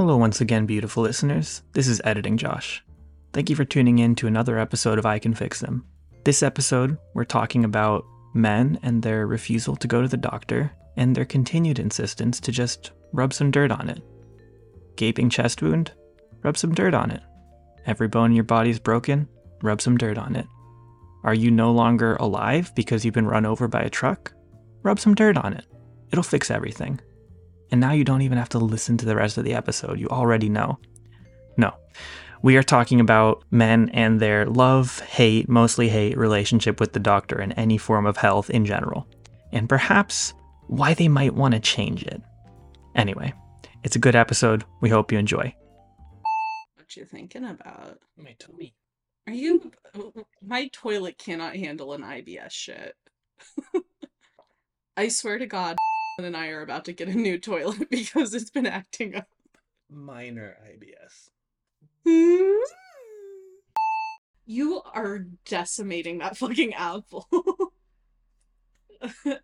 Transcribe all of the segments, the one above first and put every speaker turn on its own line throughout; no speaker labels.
Hello, once again, beautiful listeners. This is Editing Josh. Thank you for tuning in to another episode of I Can Fix Them. This episode, we're talking about men and their refusal to go to the doctor and their continued insistence to just rub some dirt on it. Gaping chest wound? Rub some dirt on it. Every bone in your body's broken? Rub some dirt on it. Are you no longer alive because you've been run over by a truck? Rub some dirt on it. It'll fix everything. And now you don't even have to listen to the rest of the episode. You already know. No. We are talking about men and their love, hate, mostly hate relationship with the doctor and any form of health in general. And perhaps why they might want to change it. Anyway, it's a good episode. We hope you enjoy.
What you thinking about?
My tummy.
Are you? My toilet cannot handle an IBS shit. I swear to God, and I are about to get a new toilet because it's been acting up.
Minor IBS.
You are decimating that fucking apple. I'm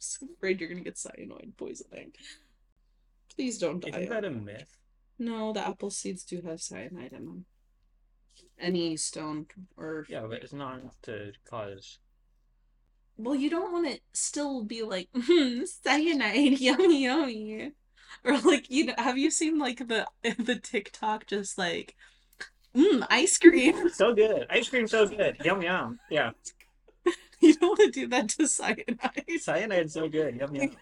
so afraid you're gonna get cyanide poisoning. Please don't die.
Isn't that a myth?
No, the apple seeds do have cyanide in them. Any stone or
Yeah, but it's not enough to cause.
Well, you don't want to still be like hmm, cyanide, yummy, yummy, or like you know, have you seen like the the TikTok just like mmm ice cream?
So good. Ice cream so good. Yum yum. Yeah.
You don't want to do that to cyanide.
Cyanide's so good. Yum yum.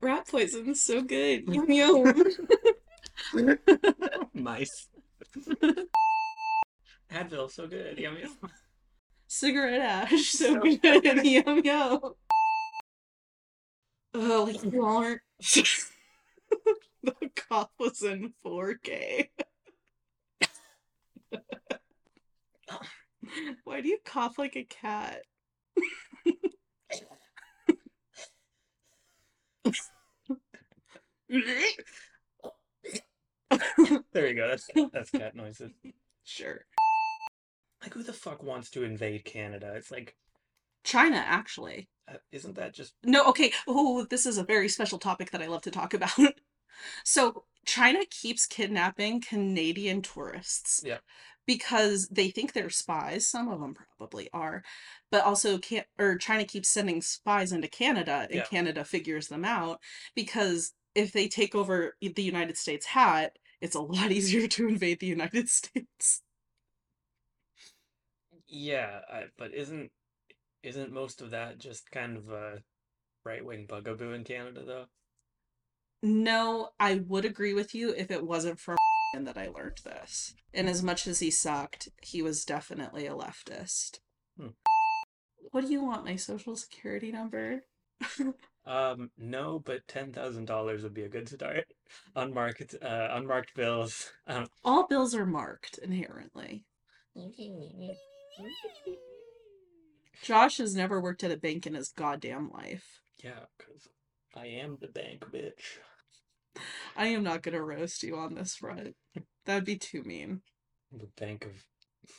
Rat poison's so good, yum yum.
Mice. Advil so good. Yum yum.
Cigarette ash, so
So
good, yum yum. Oh, like you aren't. the cop was in 4K. Why do you cough like a cat?
There you go. That's that's cat noises.
sure.
Like who the fuck wants to invade Canada? It's like,
China, actually.
uh, isn't that just
No, okay. Oh, this is a very special topic that I love to talk about. so, China keeps kidnapping Canadian tourists.
Yeah.
Because they think they're spies. Some of them probably are. But also can or China keeps sending spies into Canada and
Yeah.
Canada figures them out because if they take over the United States hat, it's a lot easier to invade the United States.
Yeah, I, but isn't isn't most of that just kind of a right wing bugaboo in Canada though?
No, I would agree with you if it wasn't for that I learned this. And as much as he sucked, he was definitely a leftist.
Hmm.
What do you want? My social security number?
Um, no, but ten thousand dollars would be a good start. Unmarked, uh, unmarked bills. Um,
All bills are marked inherently. Josh has never worked at a bank in his goddamn life.
yeah, because I am the bank bitch.
I am not gonna roast you on this front. That'd be too mean.
The bank of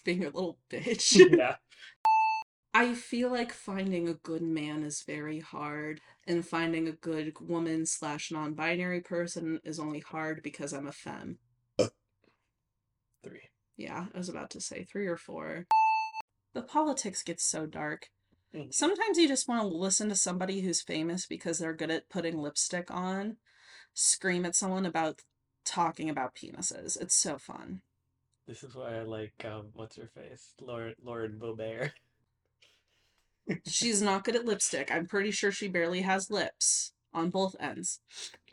Being a little bitch.
yeah.
I feel like finding a good man is very hard, and finding a good woman slash non binary person is only hard because I'm a femme.
Three.
Yeah, I was about to say three or four. The politics gets so dark.
Mhm.
Sometimes you just want to listen to somebody who's famous because they're good at putting lipstick on, scream at someone about talking about penises. It's so fun.
This is why I like um, what's her face, Lauren Lord Boebert.
She's not good at lipstick. I'm pretty sure she barely has lips on both ends.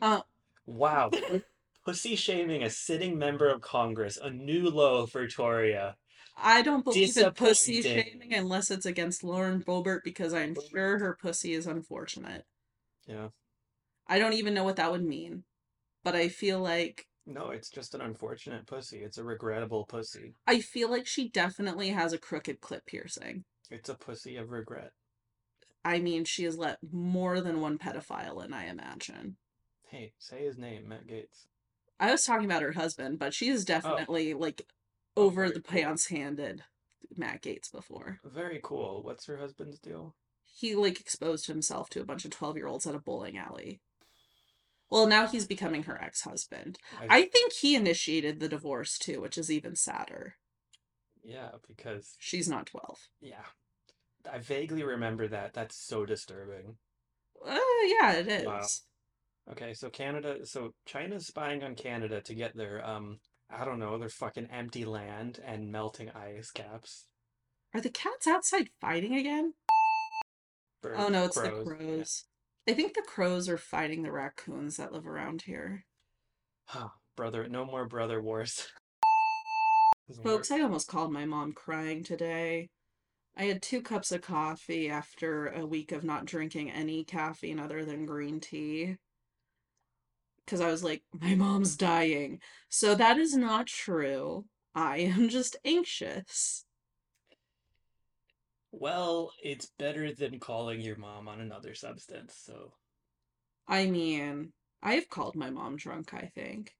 Uh,
Wow. Pussy shaming a sitting member of Congress, a new low for Toria.
I don't believe in pussy
Disappointing.
shaming unless it's against Lauren Boebert because I'm sure her pussy is unfortunate.
Yeah.
I don't even know what that would mean, but I feel like
No, it's just an unfortunate pussy. It's a regrettable pussy.
I feel like she definitely has a crooked clip piercing.
It's a pussy of regret.
I mean, she has let more than one pedophile in, I imagine.
Hey, say his name, Matt Gaetz.
I was talking about her husband, but she is oh. definitely like over the pants handed Matt Gaetz before.
Very cool. What's her husband's deal?
He like exposed himself to a bunch of 12 year olds at a bowling alley. Well, now he's becoming her ex-husband. I think he initiated the divorce too, which is even sadder.
yeah, because
She's not 12.
yeah, I vaguely remember that. That's so disturbing.
Uh, yeah, it is.
Wow. Okay, so Canada, so China's spying on Canada to get their um, I don't know, their fucking empty land and melting ice caps.
Are the cats outside fighting again? Oh no, it's
crows,
the
yeah.
crows. I think the crows are fighting the raccoons that live around here.
brother, no more brother wars.
Folks, I almost called my mom crying today. I had two cups of coffee after a week of not drinking any caffeine other than green tea. Because I was like, my mom's dying. So that is not true. I am just anxious.
Well, it's better than calling your mom on another substance, so
I mean, I've called my mom drunk, I think.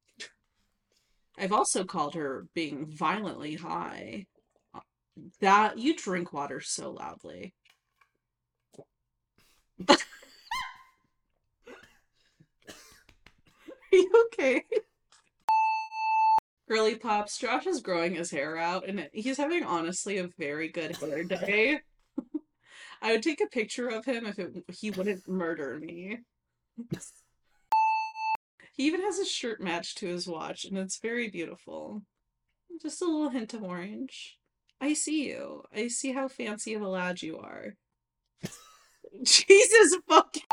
I've also called her being violently high. Uh, That you drink water so loudly. you okay? Girly Pops, Josh is growing his hair out and he's having honestly a very good hair day. I would take a picture of him if it, he wouldn't murder me. He even has a shirt matched to his watch, and it's very beautiful. Just a little hint of orange. I see you. I see how fancy of a lad you are. Jesus fucking.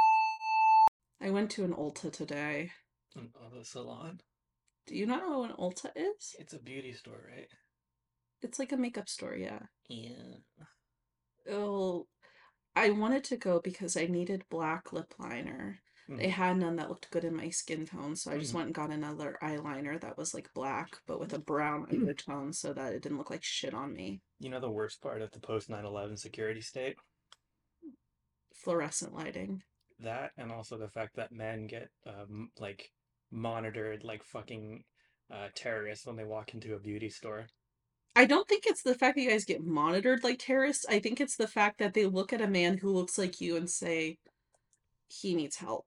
I went to an Ulta today.
An a salon.
Do you not know what an Ulta is?
It's a beauty store, right?
It's like a makeup store, yeah.
Yeah.
Oh, I wanted to go because I needed black lip liner. They
Mhm.
had none that looked good in my skin tone, so I just
Mhm.
went and got another eyeliner that was like black but with a brown undertone so that it didn't look like shit on me.
You know the worst part of the post 9/11 security state?
Fluorescent lighting.
That and also the fact that men get um like monitored like fucking uh terrorists when they walk into a beauty store.
I don't think it's the fact that you guys get monitored like terrorists. I think it's the fact that they look at a man who looks like you and say, he needs help.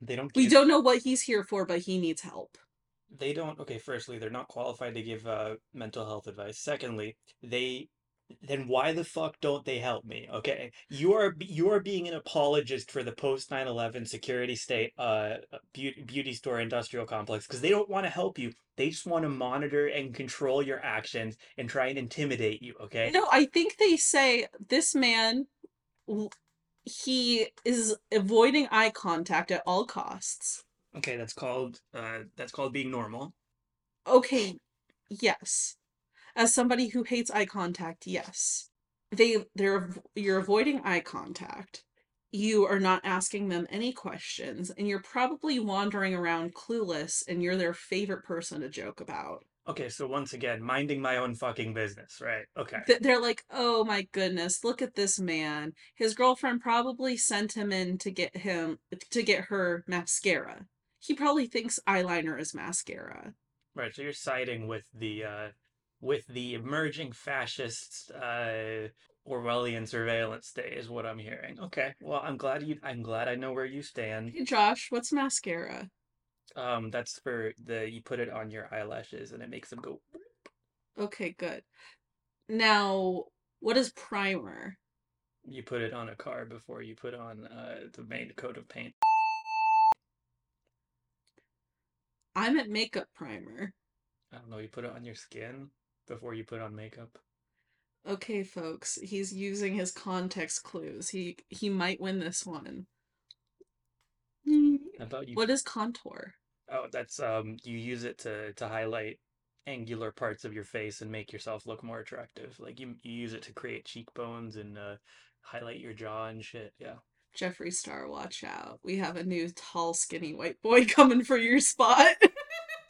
They don't
We don't know what he's here for, but he needs help.
they don't okay firstly they're not qualified to give uh mental health advice secondly they then why the fuck don't they help me okay you are you are being an apologist for the post 9-11 security state uh beauty, beauty store industrial complex because they don't want to help you they just want to monitor and control your actions and try and intimidate you okay
No, I think they say this man, he is avoiding eye contact at all costs.
okay that's called uh that's called being normal
Okay, yes. As somebody who hates eye contact, yes. They they're you're avoiding eye contact. You are not asking them any questions and you're probably wandering around clueless and you're their favorite person to joke about.
okay so once again minding my own fucking business right okay
Th- They're like, "Oh my goodness, look at this man. His girlfriend probably sent him in to get him to get her mascara. He probably thinks eyeliner is mascara."
Right, so you're siding with the uh with the emerging fascist uh Orwellian surveillance state is what I'm hearing. Okay. Well, I'm glad you I'm glad I know where you stand.
Hey Josh, what's mascara?
Um that's for the you put it on your eyelashes and it makes them go
Okay, good. Now, what is primer?
you put it on a car before you put on uh the main coat of paint.
I'm at makeup primer.
I don't know, you put it on your skin before you put on makeup.
Okay, folks, he's using his context clues. He he might win this one.
About you
What is contour?
Oh, that's um you use it to to highlight angular parts of your face and make yourself look more attractive. Like you you use it to create cheekbones and uh highlight your jaw and shit. Yeah.
Jeffree Star, watch out. We have a new tall, skinny white boy coming for your spot.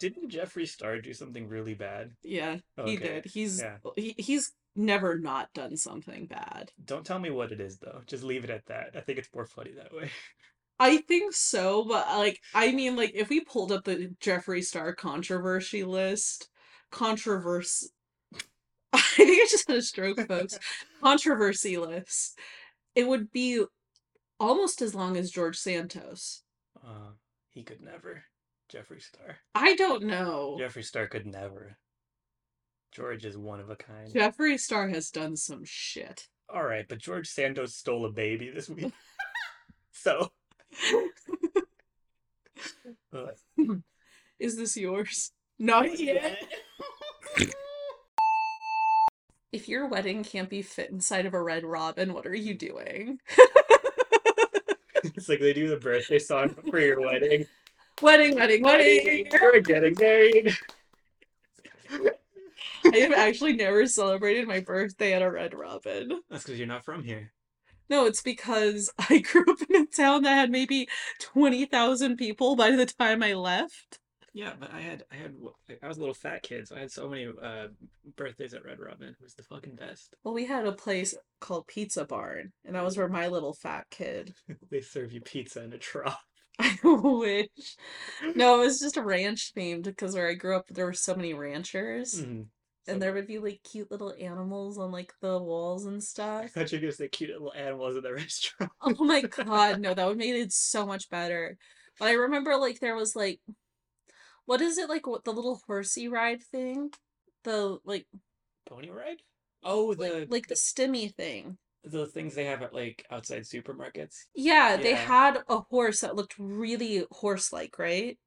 Didn't Jeffree Star do something really bad?
yeah, he did. He's
yeah.
he, he's never not done something bad.
Don't tell me what it is though. Just leave it at that. I think it's more funny that way.
I think so, but like I mean like if we pulled up the Jeffree Star controversy list, controversy I think I just had a stroke, folks. Controversy list. It would be almost as long as George Santos.
Uh He could never. Jeffree Star.
I don't know.
Jeffree Star could never. George is one of a kind.
Jeffree Star has done some shit.
All right, but George Santos stole a baby this week. so.
Is this yours? Not yet. If your wedding can't be fit inside of a red robin, what are you doing?
it's like they do the birthday song for your wedding.
Wedding, wedding, wedding.
We're getting married.
I have actually never celebrated my birthday at a red robin.
That's because you're not from here.
No, it's because I grew up in a town that had maybe 20,000 people by the time I left.
Yeah, but I had I had I was a little fat kid, so I had so many uh, birthdays at Red Robin. It was the fucking best.
Well, we had a place called Pizza Barn, and that was where my little fat kid.
they serve you pizza in a trough.
I wish. No, it was just a ranch themed because where I grew up, there were so many ranchers,
Mhm.
and there would be like cute little animals on like the walls and
I
stuff.
thought you were gonna say cute little animals at the restaurant.
Oh my god, no, that would make it so much better. But I remember like there was like, what is it like? What the little horsey ride thing? The like
Pony ride? Oh, the
like, like the stimmy thing.
The things they have at like outside supermarkets.
Yeah, they had a horse that looked really horse-like, right?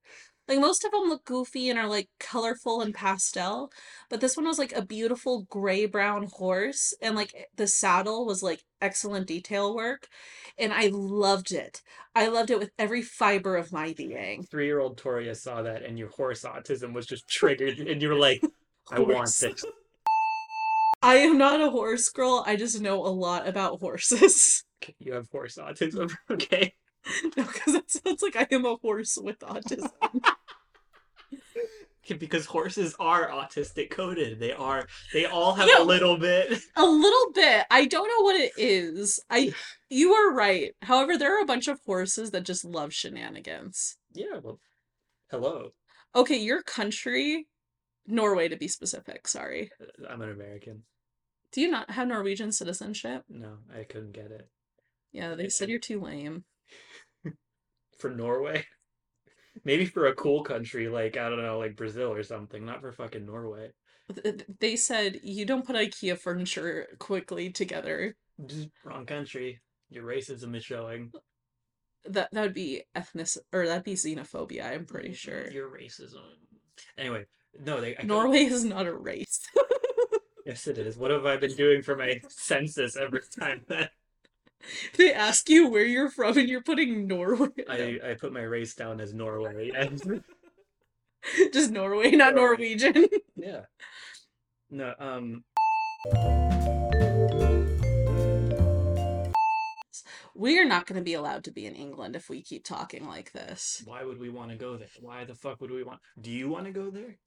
Like most of them look goofy and are like colorful and pastel, but this one was like a beautiful gray-brown horse and like eh, the saddle was like excellent detail work and I loved it. I loved it with every fiber of my being.
Three year old Toria saw that, and your horse autism was just triggered, and you were like, "I want this."
I am not a horse girl. I just know a lot about horses.
You have horse autism, okay?
no, because that sounds like I am a horse with autism.
Because horses are autistic coded. They are. They all have
Yeah.
a little bit.
A little bit. I don't know what it is. I you are right. However, there are a bunch of horses that just love shenanigans.
Yeah. Well, hello.
Okay, your country, Norway to be specific, sorry.
Uh, I'm an American.
Do you not have Norwegian citizenship?
No, I couldn't get it
Yeah, they said you're too lame.
for Norway. Maybe for a cool country like I don't know, like Brazil or something. Not for fucking Norway.
They said you don't put IKEA furniture quickly together.
Just wrong country. Your racism is showing.
That that would be ethnic or that'd be xenophobia, I'm pretty mm, sure.
Your racism. Anyway, no, they. I
Norway is not a race.
Yes, it is. What have I been doing for my census every time that
they ask you where you're from and you're putting Norway.
I, I put my race down as Norway? And
Just Norway, not
Norway.
Norwegian.
yeah. No, um,
We're not going to be allowed to be in England if we keep talking like this.
why would we want to go there? Why the fuck would we want? Do you want to go there?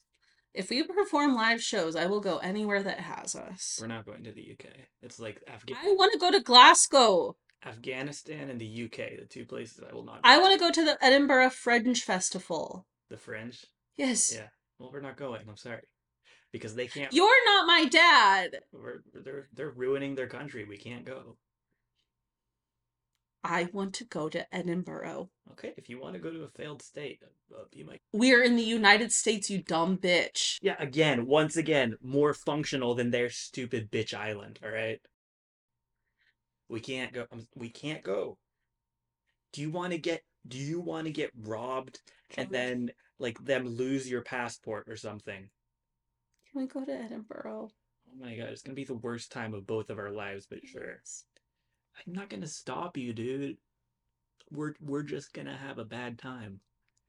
If we perform live shows, I will go anywhere that has us.
We're not going to the UK. It's like Afghanistan.
I want to go to Glasgow.
Afghanistan and the UK, the two places I will not.
I want to go to the Edinburgh Fringe Festival.
The Fringe.
Yes.
Yeah. Well, we're not going. I'm sorry, because they can't.
You're not my dad.
We're, they're they're ruining their country. We can't go.
I want to go to Edinburgh.
Okay, if you want to go to a failed state, uh, be my.
We're in the United States, you dumb bitch.
Yeah, again, once again, more functional than their stupid bitch island. All right. We can't go. um, We can't go. Do you want to get? Do you want to get robbed and then like them lose your passport or something?
Can we go to Edinburgh?
Oh my god, it's gonna be the worst time of both of our lives, but sure. I'm not gonna stop you, dude. We're we're just gonna have a bad time.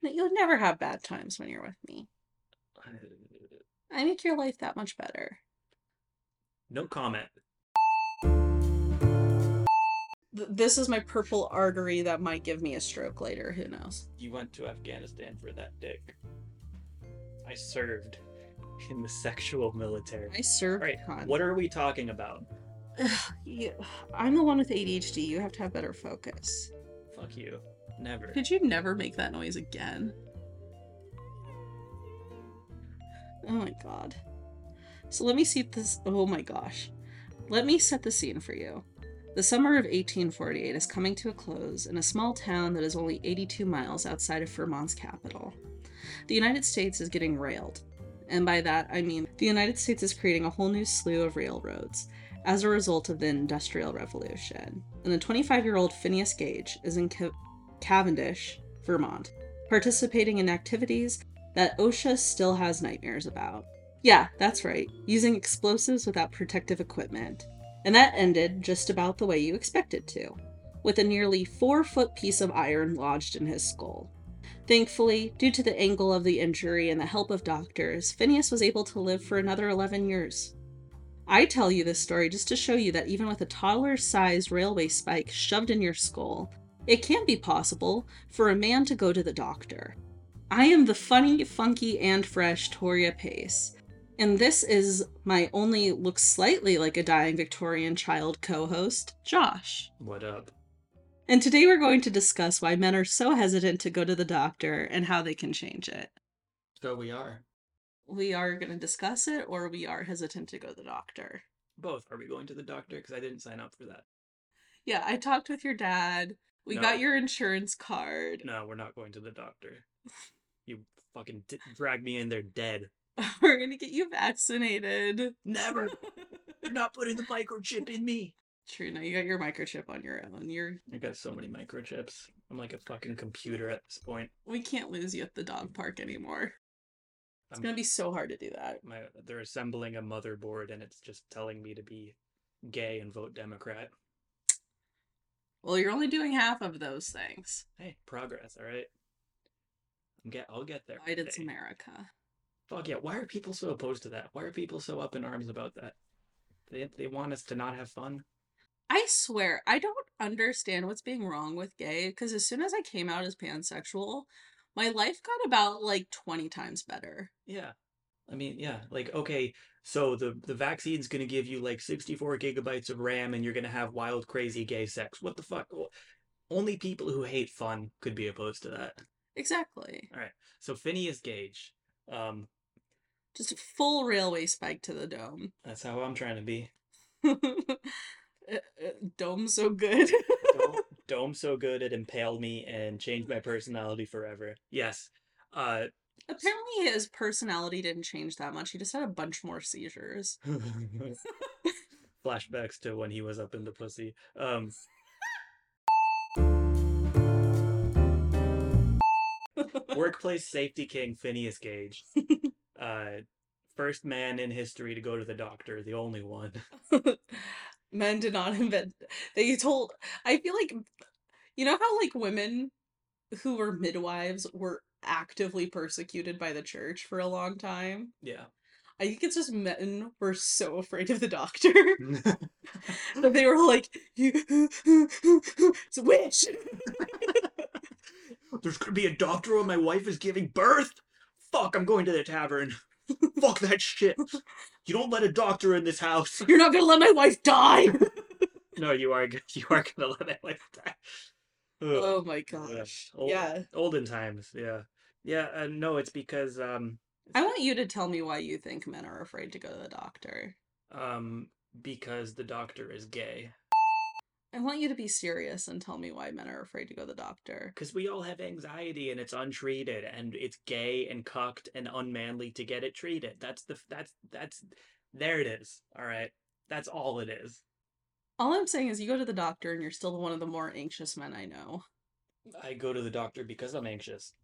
No, You'll never have bad times when you're with me. I make your life that much better.
No comment.
Th- this is my purple artery that might give me a stroke later. Who knows?
You went to Afghanistan for that dick. I served in the sexual military.
I served.
Alright,
con.
what are we talking about?
You, I'm the one with ADHD. You have to have better focus.
Fuck you. Never.
Could you never make that noise again? Oh my god. So let me see this. Oh my gosh. Let me set the scene for you. The summer of 1848 is coming to a close in a small town that is only 82 miles outside of Vermont's capital. The United States is getting railed. And by that, I mean the United States is creating a whole new slew of railroads as a result of the Industrial Revolution. And the 25 year old Phineas Gage is in Ca- Cavendish, Vermont, participating in activities that OSHA still has nightmares about. Yeah, that's right, using explosives without protective equipment. And that ended just about the way you expect it to, with a nearly four foot piece of iron lodged in his skull. Thankfully, due to the angle of the injury and the help of doctors, Phineas was able to live for another 11 years. I tell you this story just to show you that even with a toddler sized railway spike shoved in your skull, it can be possible for a man to go to the doctor. I am the funny, funky, and fresh Toria Pace, and this is my only looks slightly like a dying Victorian child co host, Josh.
What up?
And today we're going to discuss why men are so hesitant to go to the doctor and how they can change it.
So we are.
We are going to discuss it, or we are hesitant to go to the doctor.
Both. Are we going to the doctor? Because I didn't sign up for that.
Yeah, I talked with your dad. We
No.
got your insurance card.
No, we're not going to the doctor. You fucking d- drag me in there dead.
We're going to get you vaccinated.
Never. You're not putting the microchip in me.
True, Now you got your microchip on your own. You're
I got so many microchips. I'm like a fucking computer at this point.
we can't lose you at the dog park anymore. It's
I'm-
gonna be so hard to do that.
My they're assembling a motherboard and it's just telling me to be gay and vote Democrat.
Well, you're only doing half of those things.
Hey, progress, all right. I'm get I'll get there.
Biden's
Hey.
America.
Fuck yeah! Why are people so opposed to that? Why are people so up in arms about that? They they want us to not have fun.
I swear, I don't understand what's being wrong with gay because as soon as I came out as pansexual, my life got about like 20 times better.
Yeah. I mean, yeah, like okay, so the the vaccine's gonna give you like 64 gigabytes of RAM and you're gonna have wild, crazy gay sex. What the fuck? Well, Only people who hate fun could be opposed to that.
Exactly.
All right. So Phineas Gage, um,
Just a full railway spike to the dome.
that's how I'm trying to be.
Uh, uh, Dome so good.
Dome, so good it impaled me and changed my personality forever. Yes. Uh,
Apparently, his personality didn't change that much. He just had a bunch more seizures.
flashbacks to when he was up in the pussy. Um, workplace safety king Phineas Gage. Uh, first man in history to go to the doctor, the only one.
Men did not invent. They told. I feel like, you know how like women who were midwives were actively persecuted by the church for a long time.
Yeah.
I think it's just men were so afraid of the doctor that they were like, "It's a witch."
There's gonna be a doctor when my wife is giving birth? Fuck, I'm going to the tavern. Fuck that shit. You don't let a doctor in this house.
You're not gonna let my wife die.
No, you are. You are gonna let my wife die. Ugh.
oh my gosh.
Old-
Yeah.
Olden times. Yeah. Yeah. Uh, no, it's because um
I want you to tell me why you think men are afraid to go to the doctor.
um because the doctor is gay.
I want you to be serious and tell me why men are afraid to go to the doctor.
Because we all have anxiety and it's untreated and it's gay and cucked and unmanly to get it treated. That's the that's that's there it is. All right. That's all it is.
All I'm saying is you go to the doctor and you're still one of the more anxious men I know.
I go to the doctor because I'm anxious.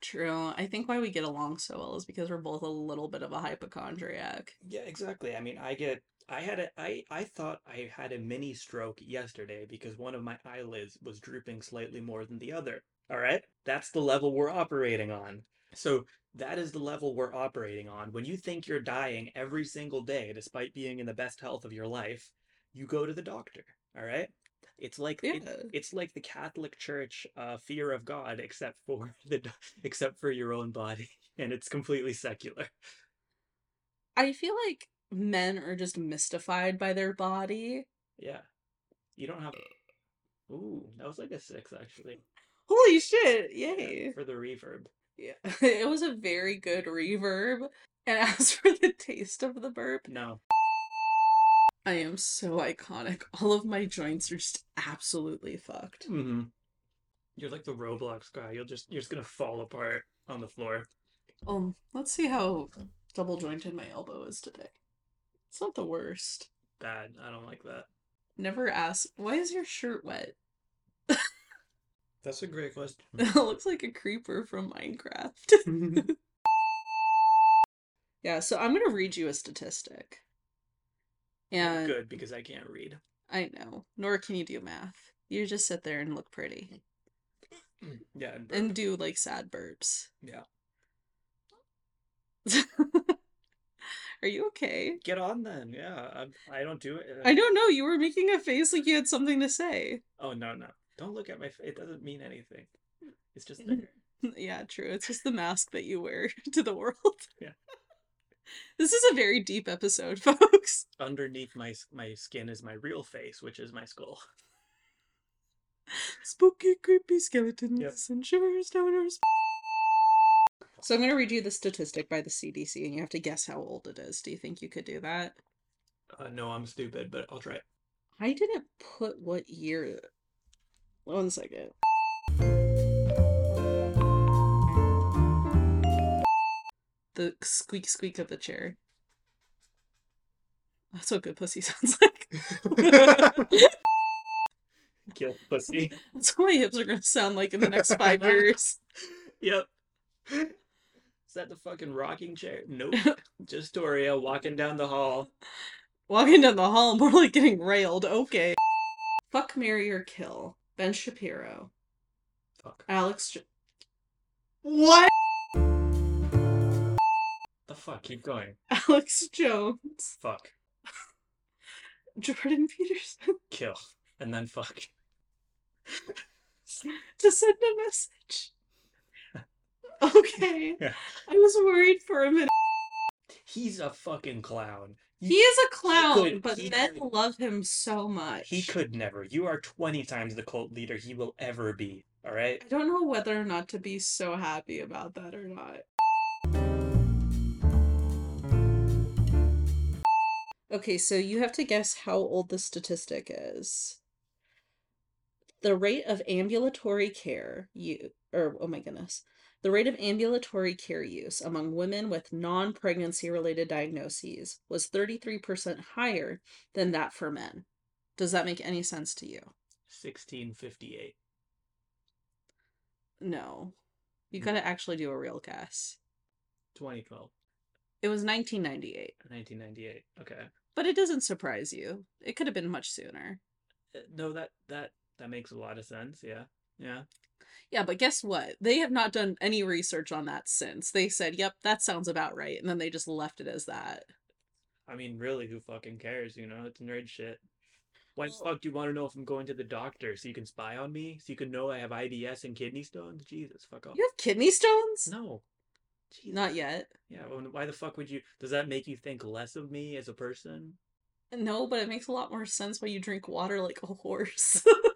True. I think why we get along so well is because we're both a little bit of a hypochondriac.
Yeah, exactly. I mean, I get I had a I I thought I had a mini stroke yesterday because one of my eyelids was drooping slightly more than the other. All right? That's the level we're operating on. So, that is the level we're operating on. When you think you're dying every single day despite being in the best health of your life, you go to the doctor. All right? It's like it- it's like the Catholic Church uh, fear of God except for the except for your own body and it's completely secular.
I feel like men are just mystified by their body.
Yeah. You don't have. Ooh, that was like a six actually.
Holy shit!
Yeah,
Yay!
For the reverb.
Yeah, it was a very good reverb. And as for the taste of the burp,
No.
I am so iconic. All of my joints are just absolutely fucked.
Mm-hmm. You're like the Roblox guy. You'll just you're just gonna fall apart on the floor.
Um, let's see how double jointed my elbow is today. It's not the worst.
Bad. I don't like that.
Never ask, why is your shirt wet?
That's a great question.
it looks like a creeper from Minecraft. yeah, so I'm gonna read you a statistic. And
Good because I can't read.
I know, nor can you do math. You just sit there and look pretty
Yeah, and,
and do like sad burps.
yeah.
Are you okay?
Get on then. Yeah, I, I don't do it.
I uh don't know. You were making a face like you had something to say.
Oh no no! Don't look at my. face. it doesn't mean anything. It's just there.
yeah, true. It's just the mask that you wear to the world.
Yeah.
This is a very deep episode, folks.
Underneath my my skin is my real face, which is my skull.
Spooky, creepy skeletons
Yep.
and shivers down our sp- So I'm going to read you the statistic by the CDC, and you have to guess how old it is. Do you think you could do that?
Uh, no, I'm stupid, but I'll try.
I didn't put what year. One second. The squeak squeak of the chair. That's what good pussy sounds like.
Kill pussy.
That's what my hips are gonna sound like in the next five years.
Yep. Is that the fucking rocking chair? Nope. Just Toria walking down the hall.
Walking down the hall, more like getting railed. Okay. Fuck, marry, or kill. Ben Shapiro.
Fuck.
Alex. What?
The fuck? Keep going.
Alex Jones.
Fuck.
Jordan Peterson.
Kill. And then fuck.
to send a message. Okay.
Yeah.
I was worried for a minute.
He's a fucking clown.
He is a clown,
could-
but
he
men
could-
love him so much.
He could never. You are 20 times the cult leader he will ever be. Alright?
I don't know whether or not to be so happy about that or not. Okay, so you have to guess how old the statistic is. The rate of ambulatory care you or oh my goodness. The rate of ambulatory care use among women with non-pregnancy related diagnoses was 33% higher than that for men. Does that make any sense to you?
1658.
No. You gotta actually do a real guess.
2012.
It was 1998.
1998. Okay.
But it doesn't surprise you. It could have been much sooner.
Uh, No, that that that makes a lot of sense. Yeah. Yeah.
Yeah, but guess what? They have not done any research on that since. They said, yep, that sounds about right. And then they just left it as that.
I mean, really, who fucking cares? You know, it's nerd shit. Why the fuck do you want to know if I'm going to the doctor so you can spy on me? So you can know I have IBS and kidney stones? Jesus, fuck off.
You have kidney stones?
No. Jesus.
Not yet.
Yeah, well, why the fuck would you? Does that make you think less of me as a person?
No, but it makes a lot more sense why you drink water like a horse.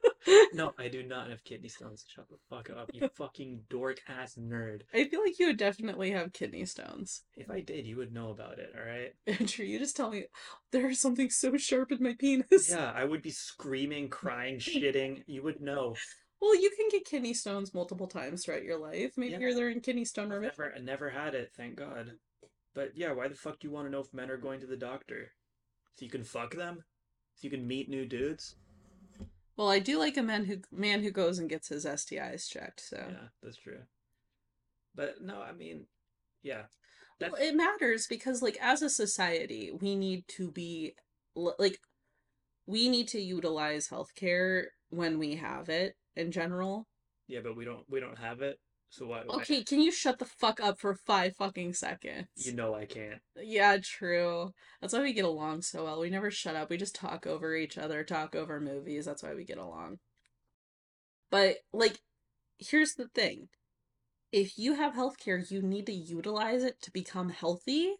No, I do not have kidney stones. Shut the fuck up, you fucking dork ass nerd.
I feel like you would definitely have kidney stones.
If I did, you would know about it, alright?
Andrew, you just tell me there's something so sharp in my penis.
Yeah, I would be screaming, crying, shitting. You would know.
Well, you can get kidney stones multiple times throughout your life. Maybe
Yeah.
you're there in kidney stone remission.
never, I never had it, thank God. But yeah, why the fuck do you want to know if men are going to the doctor? So you can fuck them? So you can meet new dudes?
Well, I do like a man who man who goes and gets his STIs checked. So
Yeah, that's true. But no, I mean, yeah. That,
well, it matters because, like, as a society, we need to be like, we need to utilize healthcare when we have it in general.
yeah, but we don't we don't have it. So why? why-
Okay, can you shut the fuck up for five fucking seconds?
You know I can't.
Yeah, true. That's why we get along so well. We never shut up. We just talk over each other, talk over movies. That's why we get along. But, like, here's the thing if you have healthcare, you need to utilize it to become healthy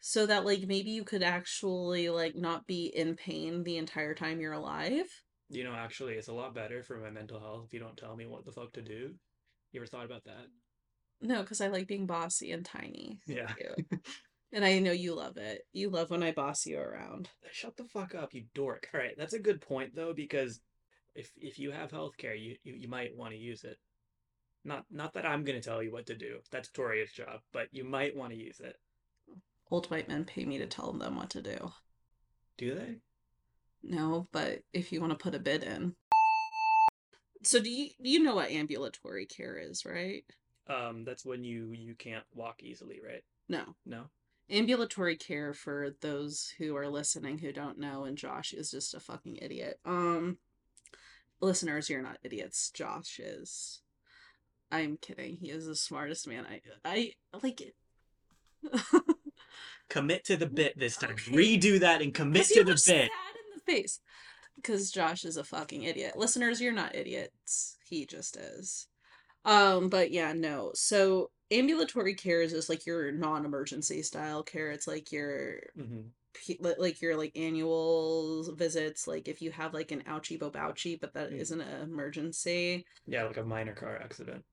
so that, like, maybe you could actually, like, not be in pain the entire time you're alive.
You know, actually, it's a lot better for my mental health if you don't tell me what the fuck to do. You ever thought about that?
No, because I like being bossy and tiny.
Yeah.
And I know you love it. You love when I boss you around.
Shut the fuck up, you dork. All right, that's a good point though because if if you have healthcare, you you, you might want to use it. Not not that I'm going to tell you what to do. That's Toria's job, but you might want to use it.
Old white men pay me to tell them what to do.
Do they?
No, but if you want to put a bid in. So do you you know what ambulatory care is, right?
Um that's when you you can't walk easily, right?
No.
No.
Ambulatory care for those who are listening who don't know and Josh is just a fucking idiot. Um listeners, you're not idiots. Josh is. I'm kidding. He is the smartest man I I like it.
Commit to the bit this time.
Okay.
Redo that and commit to the bit.
sad in the face. Because Josh is a fucking idiot. Listeners, you're not idiots. He just is. Um, but yeah, no. So ambulatory care is just like your non-emergency style care. It's like your
hmm
like your like annual visits. Like if you have like an ouchie bobouchie, but that
Mm.
not an emergency.
Yeah, like a minor car accident.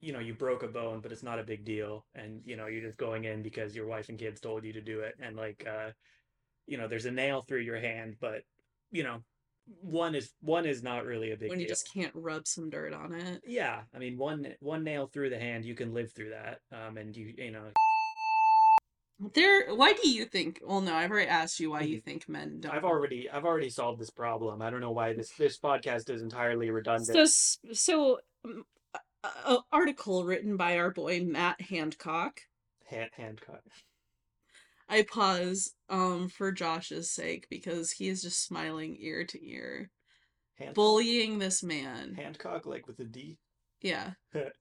You know, you broke a bone, but it's not a big deal, and you know you're just going in because your wife and kids told you to do it, and like, uh, you know, there's a nail through your hand, but you know, one is one is not really a big
when you
deal.
just can't rub some dirt on it.
Yeah, I mean, one one nail through the hand, you can live through that, um, and you you know,
There. Why do you think? Well, no, I've already asked you why you
Mhm.
think men don't.
I've already I've already solved this problem. I don't know why this this podcast is entirely redundant.
So, so um, a, a article written by our boy Matt Handcock.
hand Hancock.
I pause um for Josh's sake because he is just smiling ear to ear,
Hancock.
bullying this man.
Hancock, like with a D.
Yeah, S-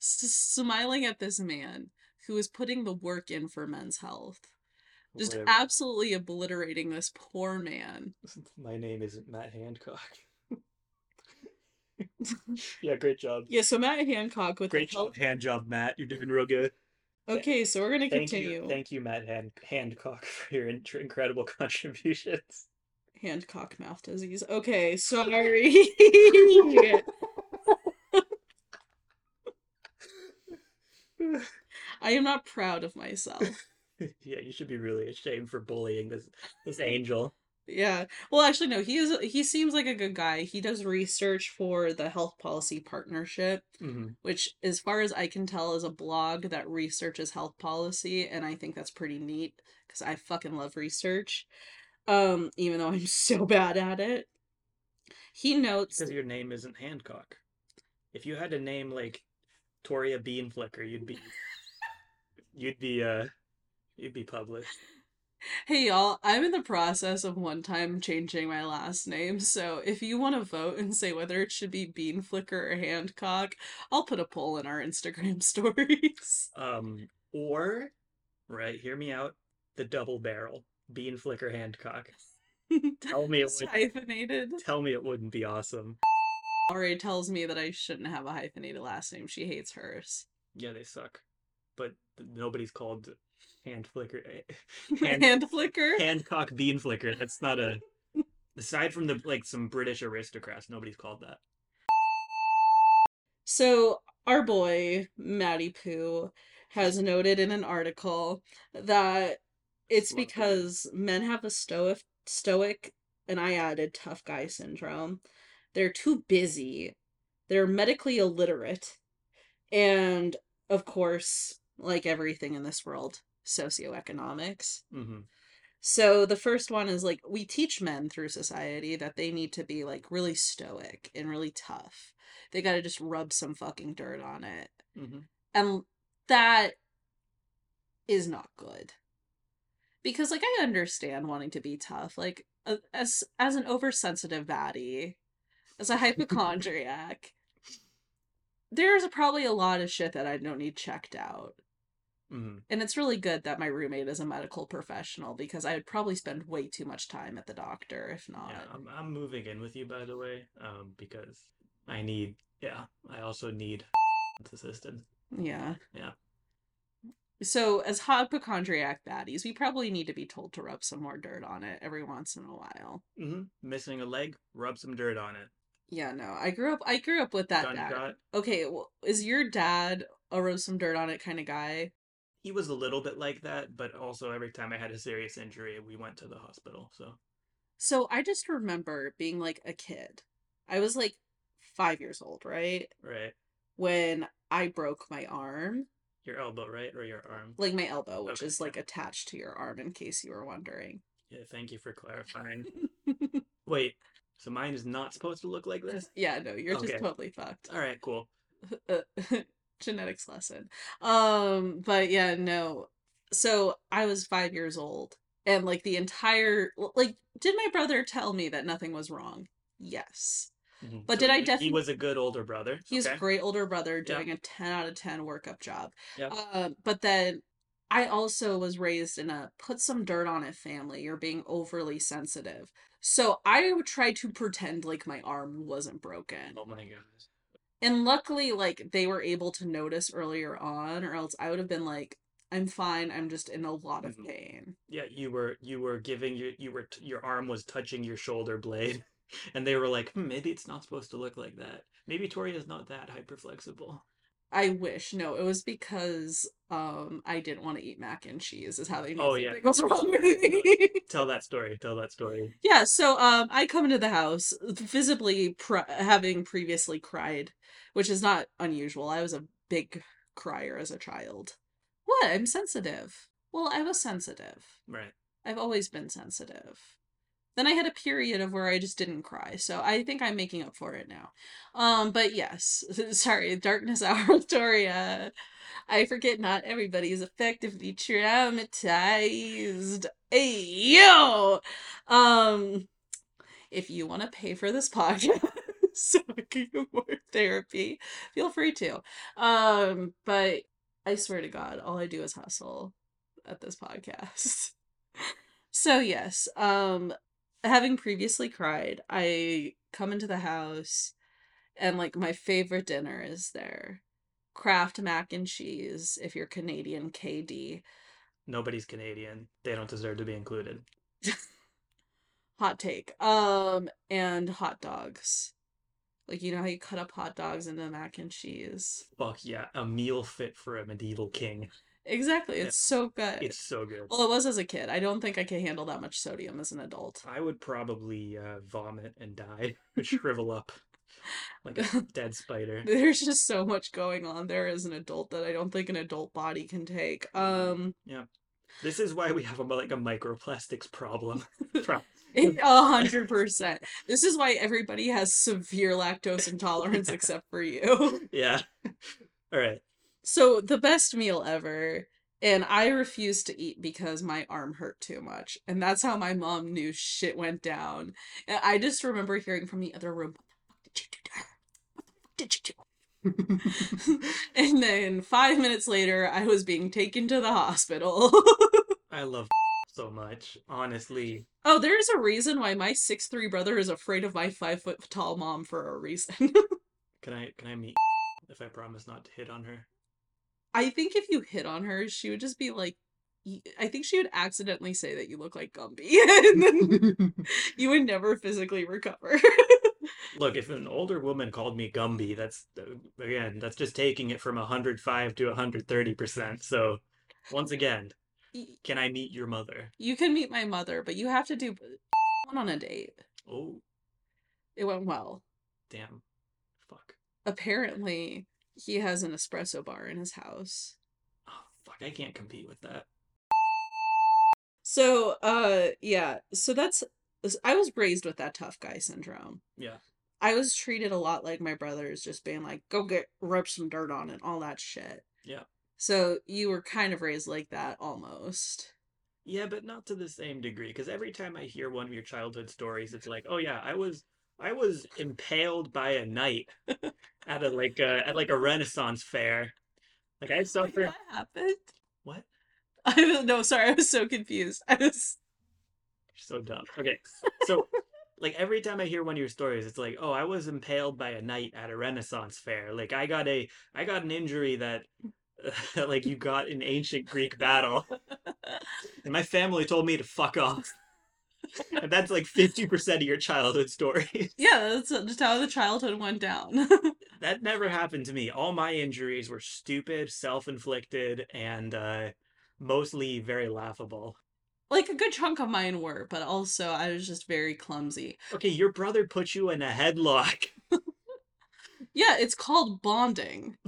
smiling at this man who is putting the work in for men's health. Just
Whatever.
absolutely obliterating this poor man.
My name isn't Matt Hancock. yeah, great job.
Yeah, so Matt Hancock with
Great
the help.
job, hand job, Matt. You're doing real good.
Okay, so we're gonna
Thank
continue.
you, thank you, Matt Hand- Hancock, for your in- incredible contributions.
Handcock mouth disease. Okay, sorry. I am not proud of myself.
yeah, you should be really ashamed for bullying this this angel.
Yeah. Well, actually, no. He is. He seems like a good guy. He does research for the Health Policy Partnership,
hmm
which, as far as I can tell, is a blog that researches health policy, and I think that's pretty neat because I fucking love research. Um, even though I'm so bad at it. He notes.
Because your name isn't Hancock. If you had a name like Toria Bean Flicker, you'd be you'd be uh you'd be published.
Hey y'all, I'm in the process of one time changing my last name, so if you want to vote and say whether it should be Bean Flicker or Handcock, I'll put a poll in our Instagram stories.
Um, or, right, hear me out, the double barrel, bean flicker Hancock. Tell me it would,
hyphenated.
tell me it wouldn't be awesome.
Already tells me that I shouldn't have a hyphenated last name. She hates hers.
Yeah, they suck. But nobody's called hand flicker. eh, Hand,
Hand flicker.
Hancock bean flicker. That's not a. Aside from the like some British aristocrats, nobody's called that.
So our boy Matty Poo has noted in an article that it's because men have a stoic stoic and I added tough guy syndrome. They're too busy. They're medically illiterate. And of course, like everything in this world, socioeconomics.
hmm
So the first one is like we teach men through society that they need to be like really stoic and really tough. They got to just rub some fucking dirt on it.
hmm
And that is not good. Because like I understand wanting to be tough like as as an oversensitive baddie, as a hypochondriac, there's probably a lot of shit that I don't need checked out.
Hmm
And it's really good that my roommate is a medical professional because I would probably spend way too much time at the doctor if not.
Yeah, I'm I'm moving in with you by the way, um, because I need. Yeah, I also need assistance.
Yeah.
Yeah.
So, as hypochondriac baddies, we probably need to be told to rub some more dirt on it every once in a while.
hmm Missing a leg, rub some dirt on it.
Yeah, no, I grew up. I grew up with that dad. Okay, well, is your dad a rub some dirt on it kind of guy?
He was a little bit like that, but also every time I had a serious injury, we went to the hospital. So
So I just remember being like a kid. I was like five years old, right?
right,
When I broke my arm,
your elbow, right, or your arm.
like my elbow, which
Okay,
is like attached to your arm, in case you were wondering.
Yeah, thank you for clarifying. Wait, so mine is not supposed to look like this?
yeah, no, you're
Okay.
just totally fucked.
All right, cool.
Uh, genetics lesson. Um, but yeah, no. So I was five years old, and like the entire like, did my brother tell me that nothing was wrong? Yes.
Mhm.
But
So
did I
he- He
definitely-
was a good older brother.
He's
okay.
a great older brother
Yeah.
doing a 10 out of 10 workup job.
Yeah.
Um, but then I also was raised in a put some dirt on it family. You're being overly sensitive. So I would try to pretend like my arm wasn't broken.
Oh my gosh.
And luckily, like, they were able to notice earlier on, or else I would have been like, I'm fine, I'm just in a lot of
Mhm.
pain.
Yeah, you were you were giving your you were t- your arm was touching your shoulder blade, and they were like, hmm, maybe it's not supposed to look like that. Maybe Tori is not that hyper flexible.
I wish. No, it was because um I didn't want to eat mac and cheese, is how they made
Oh, yeah.
was wrong with me.
Tell that story. Tell that story.
Yeah, so um, I come into the house visibly pr- having previously cried, which is not unusual. I was a big crier as a child. What? I'm sensitive. Well, I was sensitive.
Right.
I've always been sensitive. Then I had a period of where I just didn't cry, so I think I'm making up for it now. Um, but yes, sorry, darkness hour story. Uh, I forget not everybody is effectively traumatized. Hey yo, um, if you want to pay for this podcast so I can get more therapy, feel free to. Um, but I swear to God, all I do is hustle at this podcast. So yes, um having previously cried, I come into the house and like my favorite dinner is there. Kraft mac and cheese if you're Canadian KD.
Nobody's Canadian. They don't deserve to be included.
Hot take. Um and hot dogs. Like you know how you cut up hot dogs into mac and cheese.
Fuck yeah, a meal fit for a medieval king.
Exactly. It's so good.
It's so good.
Well, it was as a kid. I don't think I can handle that much sodium as an adult.
I would probably uh, vomit and die, shrivel up like a dead spider.
There's just so much going on there as an adult that I don't think an adult body can take. Um, Yeah.
This is why we have a, like a microplastics problem. Pro-
a hundred percent. This is why everybody has severe lactose intolerance except for you.
yeah. All right.
So the best meal ever, and I refused to eat because my arm hurt too much, and that's how my mom knew shit went down. And I just remember hearing from the other room, "What did you do to her? What the fuck did you do?" and then five minutes later, I was being taken to the hospital.
I love so much. Honestly,
oh, there's a reason why my six three brother is afraid of my five foot tall mom for a reason.
can I can I meet if I promise not to hit on her?
I think if you hit on her, she would just be like, I think she would accidentally say that you look like Gumby, and then you would never physically recover.
Look, if an older woman called me Gumby, that's uh, again, that's just taking it from 105 to 130%. So, once again, can I meet your mother?
you can meet my mother, but you have to do one on a date.
Oh,
It went well.
damn. Fuck.
Apparently, he has an espresso bar in his house.
Oh, fuck, I can't compete with that.
So, uh, yeah. So that's. I was raised with that tough guy syndrome.
Yeah.
I was treated a lot like my brothers, just being like, go get, rub some dirt on it, all that shit.
Yeah.
So you were kind of raised like that almost.
Yeah, but not to the same degree. Because every time I hear one of your childhood stories, it's like, oh yeah, I was, I was impaled by a knight at a like a at like a Renaissance fair. Like I suffered.
What happened?
What?
I don't know. Sorry, I was so confused. I was.
You're so dumb. Okay, so like every time I hear one of your stories, it's like, oh, I was impaled by a knight at a Renaissance fair. Like I got a, I got an injury that, like you got in ancient Greek battle, and my family told me to fuck off. And that's like fifty percent of your childhood stories.
Yeah, that's just how the childhood went down.
that never happened to me. All my injuries were stupid, self-inflicted, and uh, mostly very laughable.
Like a good chunk of mine were, but also I was just very clumsy.
Okay, your brother put you in a headlock.
Yeah, it's called bonding.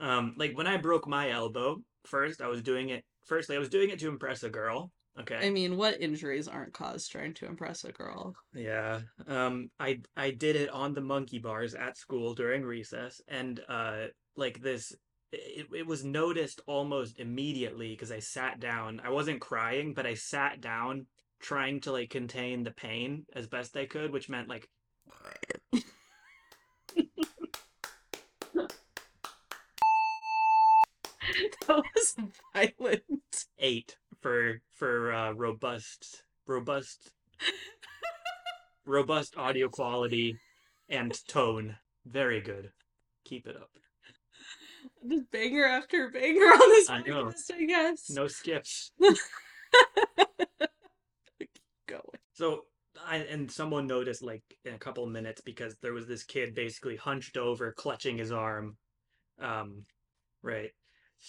Um, like when I broke my elbow, first I was doing it. Firstly, I was doing it to impress a girl. Okay.
I mean, what injuries aren't caused trying to impress a girl?
Yeah. Um I I did it on the monkey bars at school during recess and uh like this it, it was noticed almost immediately because I sat down. I wasn't crying, but I sat down trying to like contain the pain as best I could, which meant like
that was violent.
8 for for uh robust robust robust audio quality and tone. Very good. Keep it up.
Just banger after banger on this
I know.
podcast, I guess.
No skips.
Going.
So I and someone noticed like in a couple of minutes because there was this kid basically hunched over, clutching his arm. Um, right.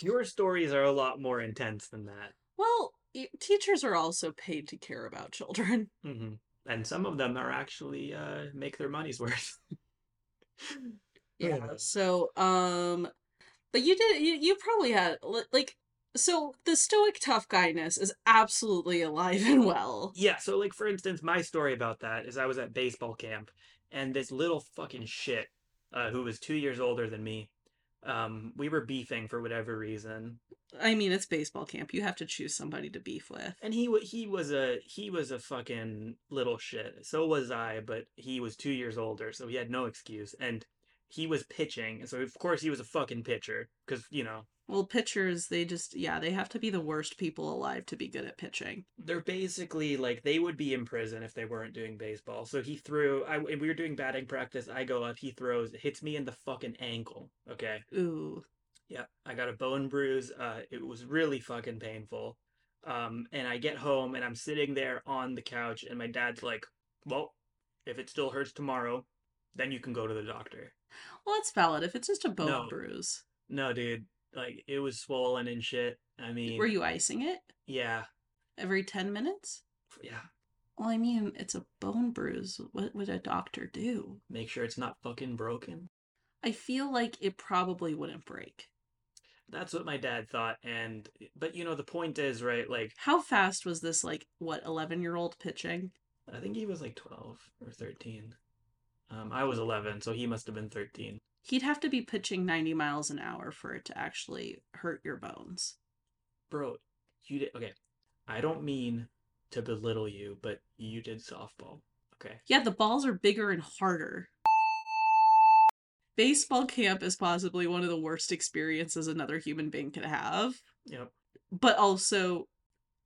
Your stories are a lot more intense than that.
Well, teachers are also paid to care about children.
hmm And some of them are actually uh make their money's worth.
Yeah.
Yeah.
So, um, but you did, you, you probably had, like, so the stoic tough guyness is absolutely alive and well.
Yeah, so like for instance, my story about that is I was at baseball camp and this little fucking shit uh, who was two years older than me, um, we were beefing for whatever reason,
I mean, it's baseball camp. You have to choose somebody to beef with.
and he he was a he was a fucking little shit. So was I, but he was two years older, so he had no excuse, and he was pitching, so of course he was a fucking pitcher, because you know
Well, pitchers, they just, yeah, they have to be the worst people alive to be good at pitching.
they're basically like they would be in prison if they weren't doing baseball. So he threw. I we were doing batting practice. I go up. He throws. Hits me in the fucking ankle. Okay.
Ooh.
Yeah. I got a bone bruise. Uh, it was really fucking painful. Um, and I get home and I'm sitting there on the couch, and my dad's like, "Well, if it still hurts tomorrow, then you can go to the doctor."
Well, it's valid if it's just a bone
No.
bruise.
No, dude. Like it was swollen and shit. I mean,
Were you icing it
Yeah.
every 10 minutes?
Yeah.
Well, I mean, it's a bone bruise. What would a doctor do?
Make sure it's not fucking broken.
I feel like it probably wouldn't break.
That's what my dad thought, and but you know the point is right. Like
How fast was this, like, what, 11 year old pitching?
I think he was like twelve or thirteen. Um, I was eleven, so he must have been thirteen.
He'd have to be pitching 90 miles an hour for it to actually hurt your bones.
Bro, you did okay. I don't mean to belittle you, but you did softball. Okay.
Yeah, the balls are bigger and harder. Baseball camp is possibly one of the worst experiences another human being could have,
Yep.
but also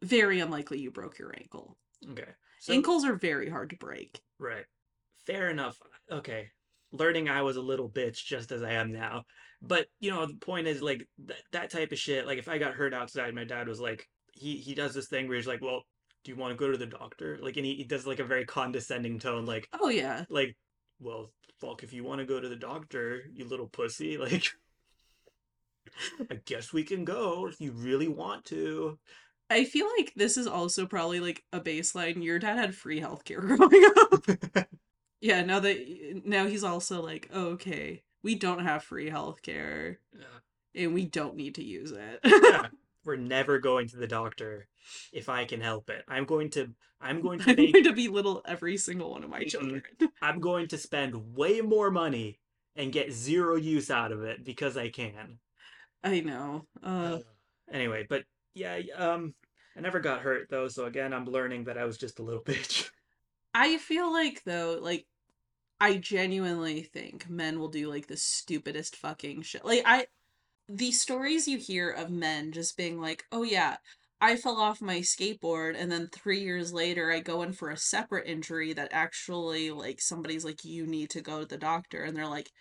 very unlikely you broke your ankle.
Okay. So
Ankles are very hard to break.
right. Fair enough. Okay. Learning I was a little bitch just as I am now. But, you know, the point is like th- that type of shit, like if I got hurt outside, my dad was like he he does this thing where he's like, "Well, do you want to go to the doctor?" Like and he, he does like a very condescending tone like
Oh, yeah.
like, well, fuck, if you want to go to the doctor, you little pussy, like, I guess we can go if you really want to.
I feel like this is also probably like a baseline. Your dad had free healthcare growing up. yeah, now that now he's also like, oh, okay, we don't have free healthcare and we don't need to use it.
yeah. We're never going to the doctor if I can help it. I'm going to I'm going to
I'm
make
going to belittle every single one of my
Mhm.
children.
I'm going to spend way more money and get zero use out of it because I can.
I know. Uh,
Anyway, but yeah, um I never got hurt though, so again I'm learning that I was just a little bitch.
I feel like though, like I genuinely think men will do like the stupidest fucking shit. Like I the stories you hear of men just being like, "Oh yeah, I fell off my skateboard and then 3 years later I go in for a separate injury that actually like somebody's like you need to go to the doctor." And they're like,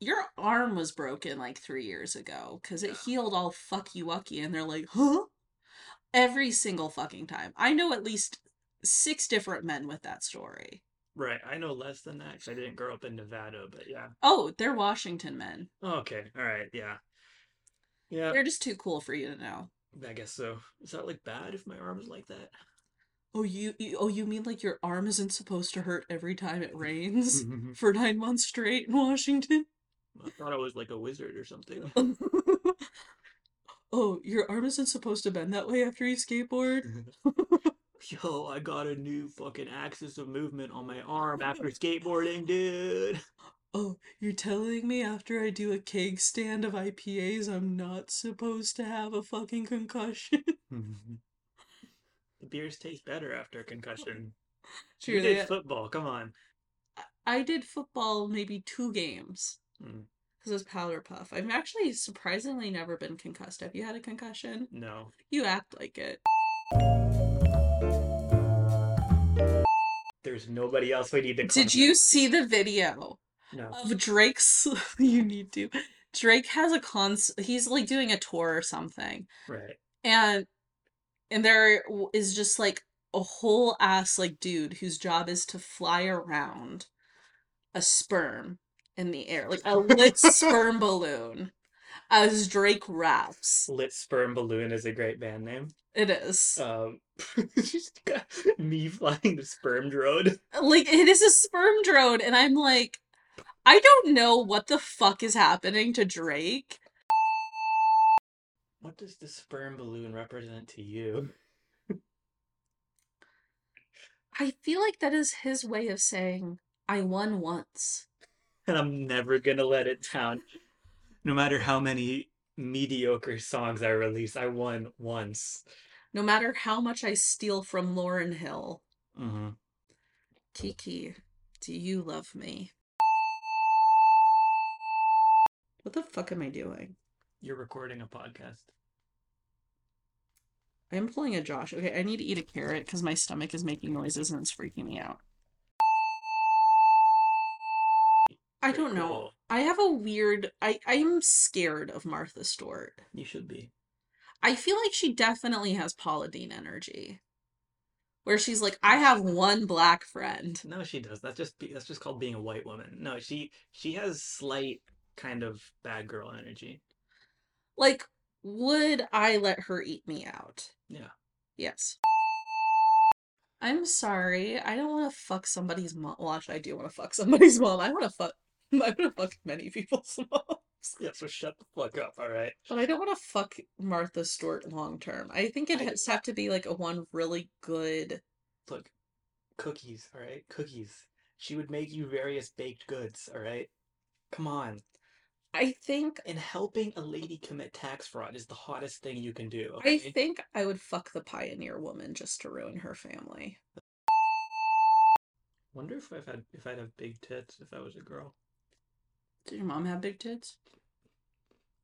"Your arm was broken like 3 years ago cuz it healed all fucky wucky." And they're like, "Huh?" Every single fucking time. I know at least six different men with that story.
Right. I know less than that because I didn't grow up in Nevada, but yeah.
Oh, they're Washington men.
Okay. All right. Yeah. Yeah.
They're just too cool for you to know.
I guess so. Is that like bad if my arm is like that?
Oh, you, you oh you mean like your arm isn't supposed to hurt every time it rains for nine months straight in Washington?
I thought I was like a wizard or something.
oh, your arm isn't supposed to bend that way after you skateboard?
Yo, I got a new fucking axis of movement on my arm after skateboarding, dude.
Oh, you're telling me after I do a keg stand of IPAs, I'm not supposed to have a fucking concussion?
the beers taste better after a concussion.
True,
you did football. Come on.
I did football maybe two games
Mm,
because it was powder puff. I've actually surprisingly never been concussed. Have you had a concussion?
no.
You act like it.
There's nobody else we need to.
Did you see the video
No.
of Drake's? you need to. Drake has a cons. He's like doing a tour or something,
Right.
and and there is just like a whole ass like dude whose job is to fly around a sperm in the air, like a lit sperm balloon, as Drake raps.
Lit Sperm Balloon is a great band name.
It is
Um, just got me flying the sperm drone.
Uh, like it is a sperm drone, and I'm like, I don't know what the fuck is happening to Drake.
What does the sperm balloon represent to you?
I feel like that is his way of saying I won once.
And I'm never gonna let it down. No matter how many mediocre songs I release, I won once.
No matter how much I steal from Lauryn Hill.
Mm-hmm.
Kiki, do you love me? What the fuck am I doing?
You're recording a podcast.
I'm pulling a Josh. Okay, I need to eat a carrot because my stomach is making noises and it's freaking me out. I don't know. I have a weird. I I'm scared of Martha Stewart.
You should be.
I feel like she definitely has Paula Deen energy, where she's like, I have one black friend.
No, she does. That's just that's just called being a white woman. No, she she has slight kind of bad girl energy.
Like, would I let her eat me out?
Yeah.
Yes. I'm sorry. I don't want to fuck somebody's mom. Well, actually, I do want to fuck somebody's mom. I want to fuck. I want to fuck many people's moms.
Yeah, so shut the fuck up, all right?
But I don't want to fuck Martha Stewart long term. I think it
I-
has have to be like a one really good.
Look, cookies, all right? Cookies. She would make you various baked goods, all right? Come on.
I think.
And helping a lady commit tax fraud is the hottest thing you can do.
I think I would fuck the pioneer woman just to ruin her family.
Wonder if I've had if I'd have big tits if I was a girl.
Did your mom have big tits?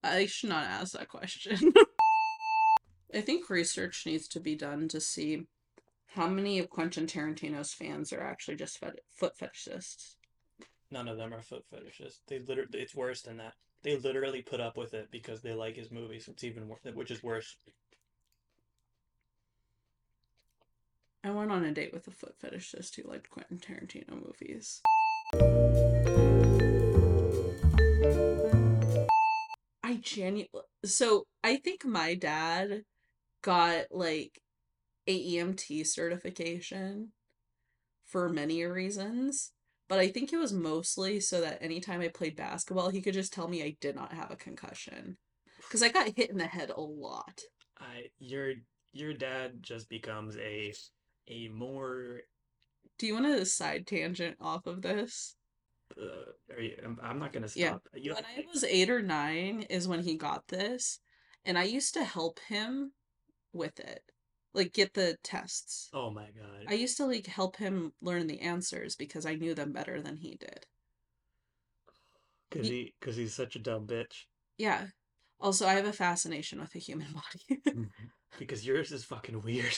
I should not ask that question. I think research needs to be done to see how many of Quentin Tarantino's fans are actually just fet- foot fetishists.
None of them are foot fetishists. They literally it's worse than that. They literally put up with it because they like his movies. It's even worse, which is worse.
I went on a date with a foot fetishist who liked Quentin Tarantino movies. I genuinely so I think my dad got like a EMT certification for many reasons, but I think it was mostly so that anytime I played basketball, he could just tell me I did not have a concussion because I got hit in the head a lot.
I your your dad just becomes a a more
Do you want a side tangent off of this?
Uh, are you, I'm, I'm not gonna
Yeah.
stop. You,
When I was eight or nine is when he got this, and I used to help him with it, like get the tests.
oh my god.
I used to like help him learn the answers because I knew them better than he did.
Cause he cause he's such a dumb bitch.
Yeah. Also, I have a fascination with the human body.
because yours is fucking weird.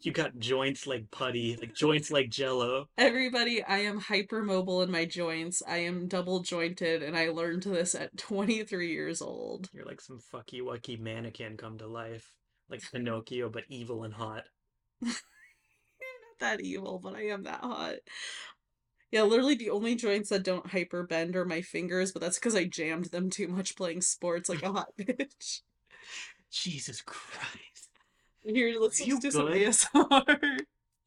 You got joints like putty, like joints like jello.
Everybody, I am hypermobile in my joints. I am double jointed, and I learned this at 23 years old.
You're like some fucky wucky mannequin come to life. Like Pinocchio, but evil and hot.
I'm not that evil, but I am that hot. Yeah, literally the only joints that don't hyper bend are my fingers, but that's because I jammed them too much playing sports like a hot bitch.
Jesus Christ.
Here, let's just do some? ASMR.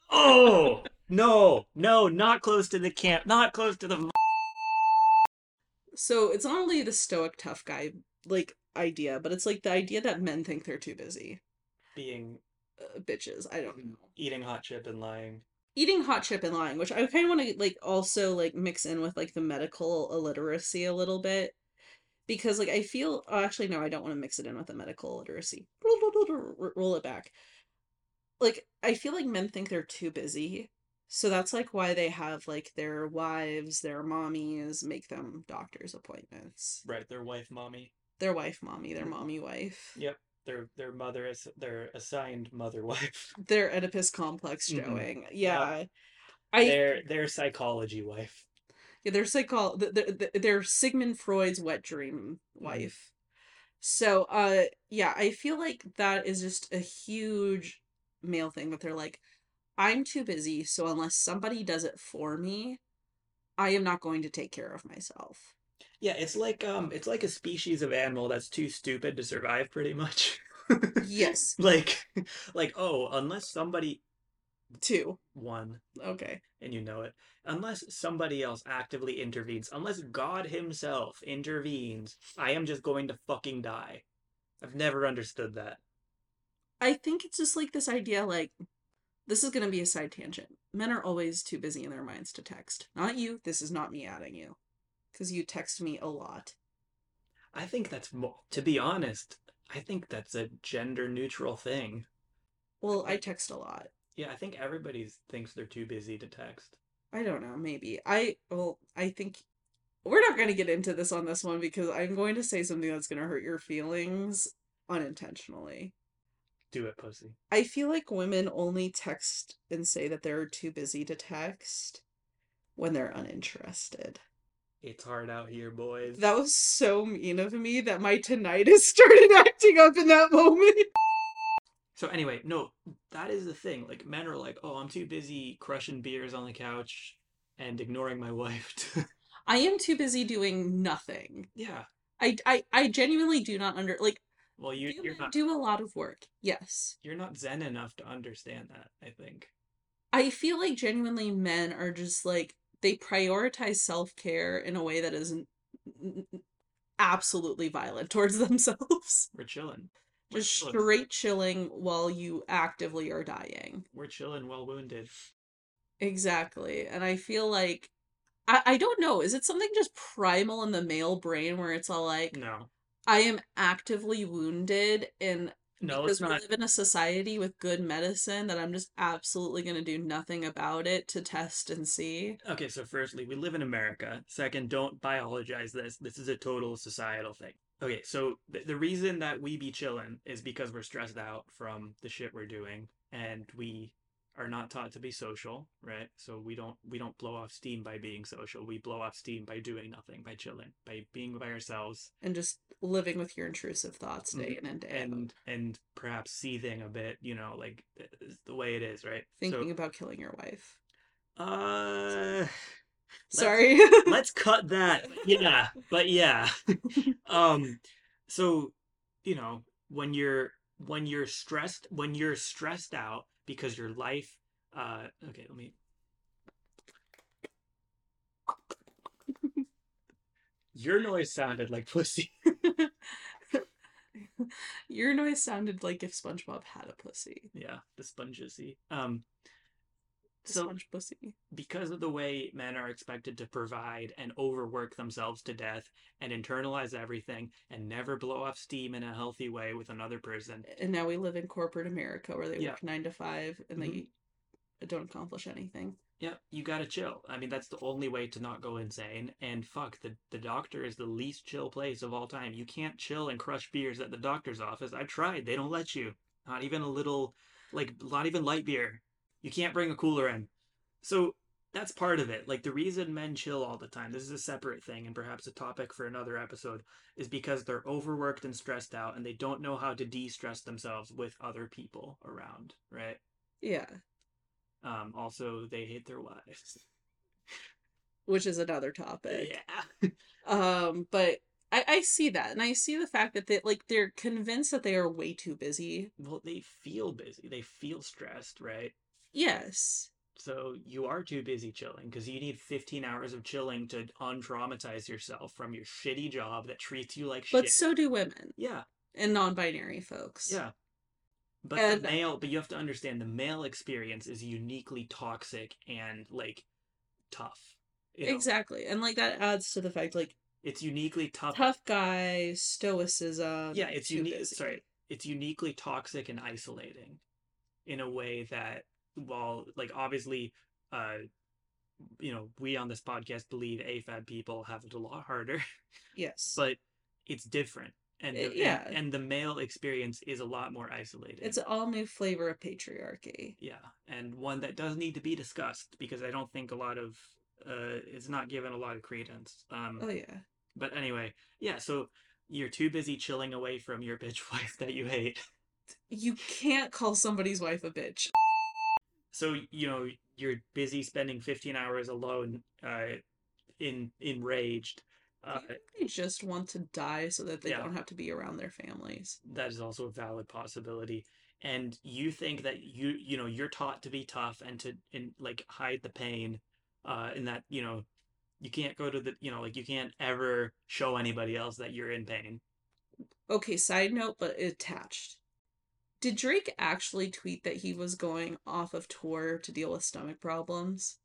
Oh no, no, not close to the camp, not close to the.
So it's not only the stoic tough guy like idea, but it's like the idea that men think they're too busy.
Being
Uh, bitches, I don't know.
eating hot chip and lying.
Eating hot chip and lying, which I kind of want to like also like mix in with like the medical illiteracy a little bit. Because like I feel oh, actually no, I don't want to mix it in with the medical literacy. Roll it back. Like I feel like men think they're too busy. So that's like why they have like their wives, their mommies make them doctor's appointments.
Right, their wife, mommy.
Their wife mommy, their mommy wife.
Yep, their their mother is their assigned mother wife.
Their Oedipus complex
Mhm.
showing. Yeah. I
their their psychology wife.
Yeah, they're psycho. th- th- th- They're Sigmund Freud's wet dream wife. So, uh, yeah, I feel like that is just a huge male thing that they're like, I'm too busy, so unless somebody does it for me, I am not going to take care of myself.
Yeah, it's like um, it's like a species of animal that's too stupid to survive, pretty much.
Yes,
like, like oh, unless somebody
two.
one
Okay.
and you know it, unless somebody else actively intervenes, unless God Himself intervenes, I am just going to fucking die. I've never understood that.
I think it's just like this idea like, this is going to be a side tangent. Men are always too busy in their minds to text. Not you. This is not me adding you. Because you text me a lot.
I think that's mo- to be honest. I think that's a gender neutral thing.
Well, I text a lot.
Yeah, I think everybody thinks they're too busy to text.
I don't know, maybe. I well, I think we're not going to get into this on this one because I'm going to say something that's going to hurt your feelings unintentionally.
Do it, pussy.
I feel like women only text and say that they're too busy to text when they're uninterested.
It's hard out here, boys.
That was so mean of me that my tinnitus started acting up in that moment.
So anyway, no, that is the thing. Like men are like, "Oh, I'm too busy crushing beers on the couch and ignoring my wife." to-"
I am too busy doing nothing.
yeah.
I I, I genuinely do not under like
Well, you you're not
do a lot of work. Yes.
you're not zen enough to understand that, I think.
I feel like genuinely men are just like they prioritize self-care in a way that is n- n- n- absolutely violent towards themselves.
We're chilling. We're
Just
chilling.
straight chilling while you actively are dying.
We're chilling well wounded.
Exactly. And I feel like I, I don't know, is it something just primal in the male brain where it's all like
No.
I am actively wounded and
No,
because
it's not.
we live in a society with good medicine that I'm just absolutely going to do nothing about it to test and see.
Okay, so firstly, we live in America. Second, don't biologize this. This is a total societal thing. Okay, so th- the reason that we be chillin' is because we're stressed out from the shit we're doing, and we are not taught to be social, right? So we don't we don't blow off steam by being social. We blow off steam by doing nothing, by chilling, by being by ourselves,
and just living with your intrusive thoughts day in and day out.
and and perhaps seething a bit, you know, like th- th- the way it is, right?
Thinking about killing your wife.
Uh,
Sorry.
let's cut that yeah but yeah um so you know when you're when you're stressed when you're stressed out because your life uh okay let me your noise sounded like pussy
your noise sounded like if SpongeBob had a pussy.
yeah the spongesy um So- because of the way men are expected to provide and overwork themselves to death and internalize everything and never blow off steam in a healthy way with another person
And now we live in corporate America where they
Yeah.
work nine to five and
Mhm.
they don't accomplish anything.
Yeah, you gotta chill. I mean, that's the only way to not go insane. And fuck, the, the doctor is the least chill place of all time. You can't chill and crush beers at the doctor's office. I tried. They don't let you. Not even a little, like, not even light beer. You can't bring a cooler in. So that's part of it. Like, the reason men chill all the time, this is a separate thing and perhaps a topic for another episode, is because they're overworked and stressed out and they don't know how to de stress themselves with other people around, right?
Yeah.
Um, also, they hate their wives.
which is another topic.
Yeah.
Um, but I, I see that, and I see the fact that they like they're convinced that they are way too busy.
Well, they feel busy. They feel stressed, right?
Yes.
So you are too busy chilling because you need 15 hours of chilling to untraumatize yourself from your shitty job that treats you like
But
shit.
But so do women
yeah,
and non-binary folks.
yeah. But
And-
the male, but you have to understand the male experience is uniquely toxic and like tough. You know,
Exactly. And like that adds to the fact like
It's uniquely tough.
tough guy stoicism.
Yeah, it's unique. Sorry, it's uniquely toxic and isolating, in a way that while like obviously, uh, you know, we on this podcast believe AFAB people have it a lot harder,
Yes.
but it's different, and the,
yeah.
and, and the male experience is a lot more isolated.
it's an all new flavor of patriarchy.
yeah, and one that does need to be discussed because I don't think a lot of uh, it's not given a lot of credence. Um,
Oh yeah.
But anyway, yeah, so you're too busy chilling away from your bitch wife that you hate.
You can't call somebody's wife a bitch.
So, you know, you're busy spending 15 hours alone uh in enraged. Uh
they just want to die so that they
Yeah.
don't have to be around their families.
that is also a valid possibility. And you think that you you know, you're taught to be tough and to and like hide the pain uh and that, you know, you can't go to the, you know, like you can't ever show anybody else that you're in pain.
Okay, side note, but attached. Did Drake actually tweet that he was going off of tour to deal with stomach problems?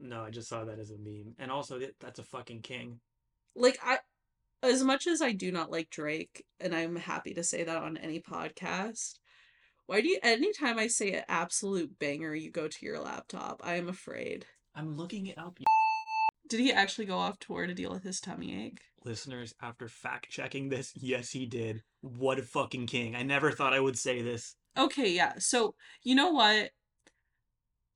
No, I just saw that as a meme. And also that's a fucking king.
Like I as much as I do not like Drake, and I'm happy to say that on any podcast, why do you anytime I say an absolute banger you go to your laptop, I am afraid.
I'm looking it up.
Did he actually go off tour to deal with his tummy ache?
listeners after fact checking this yes he did what a fucking king i never thought i would say this
Okay, yeah. So, you know what?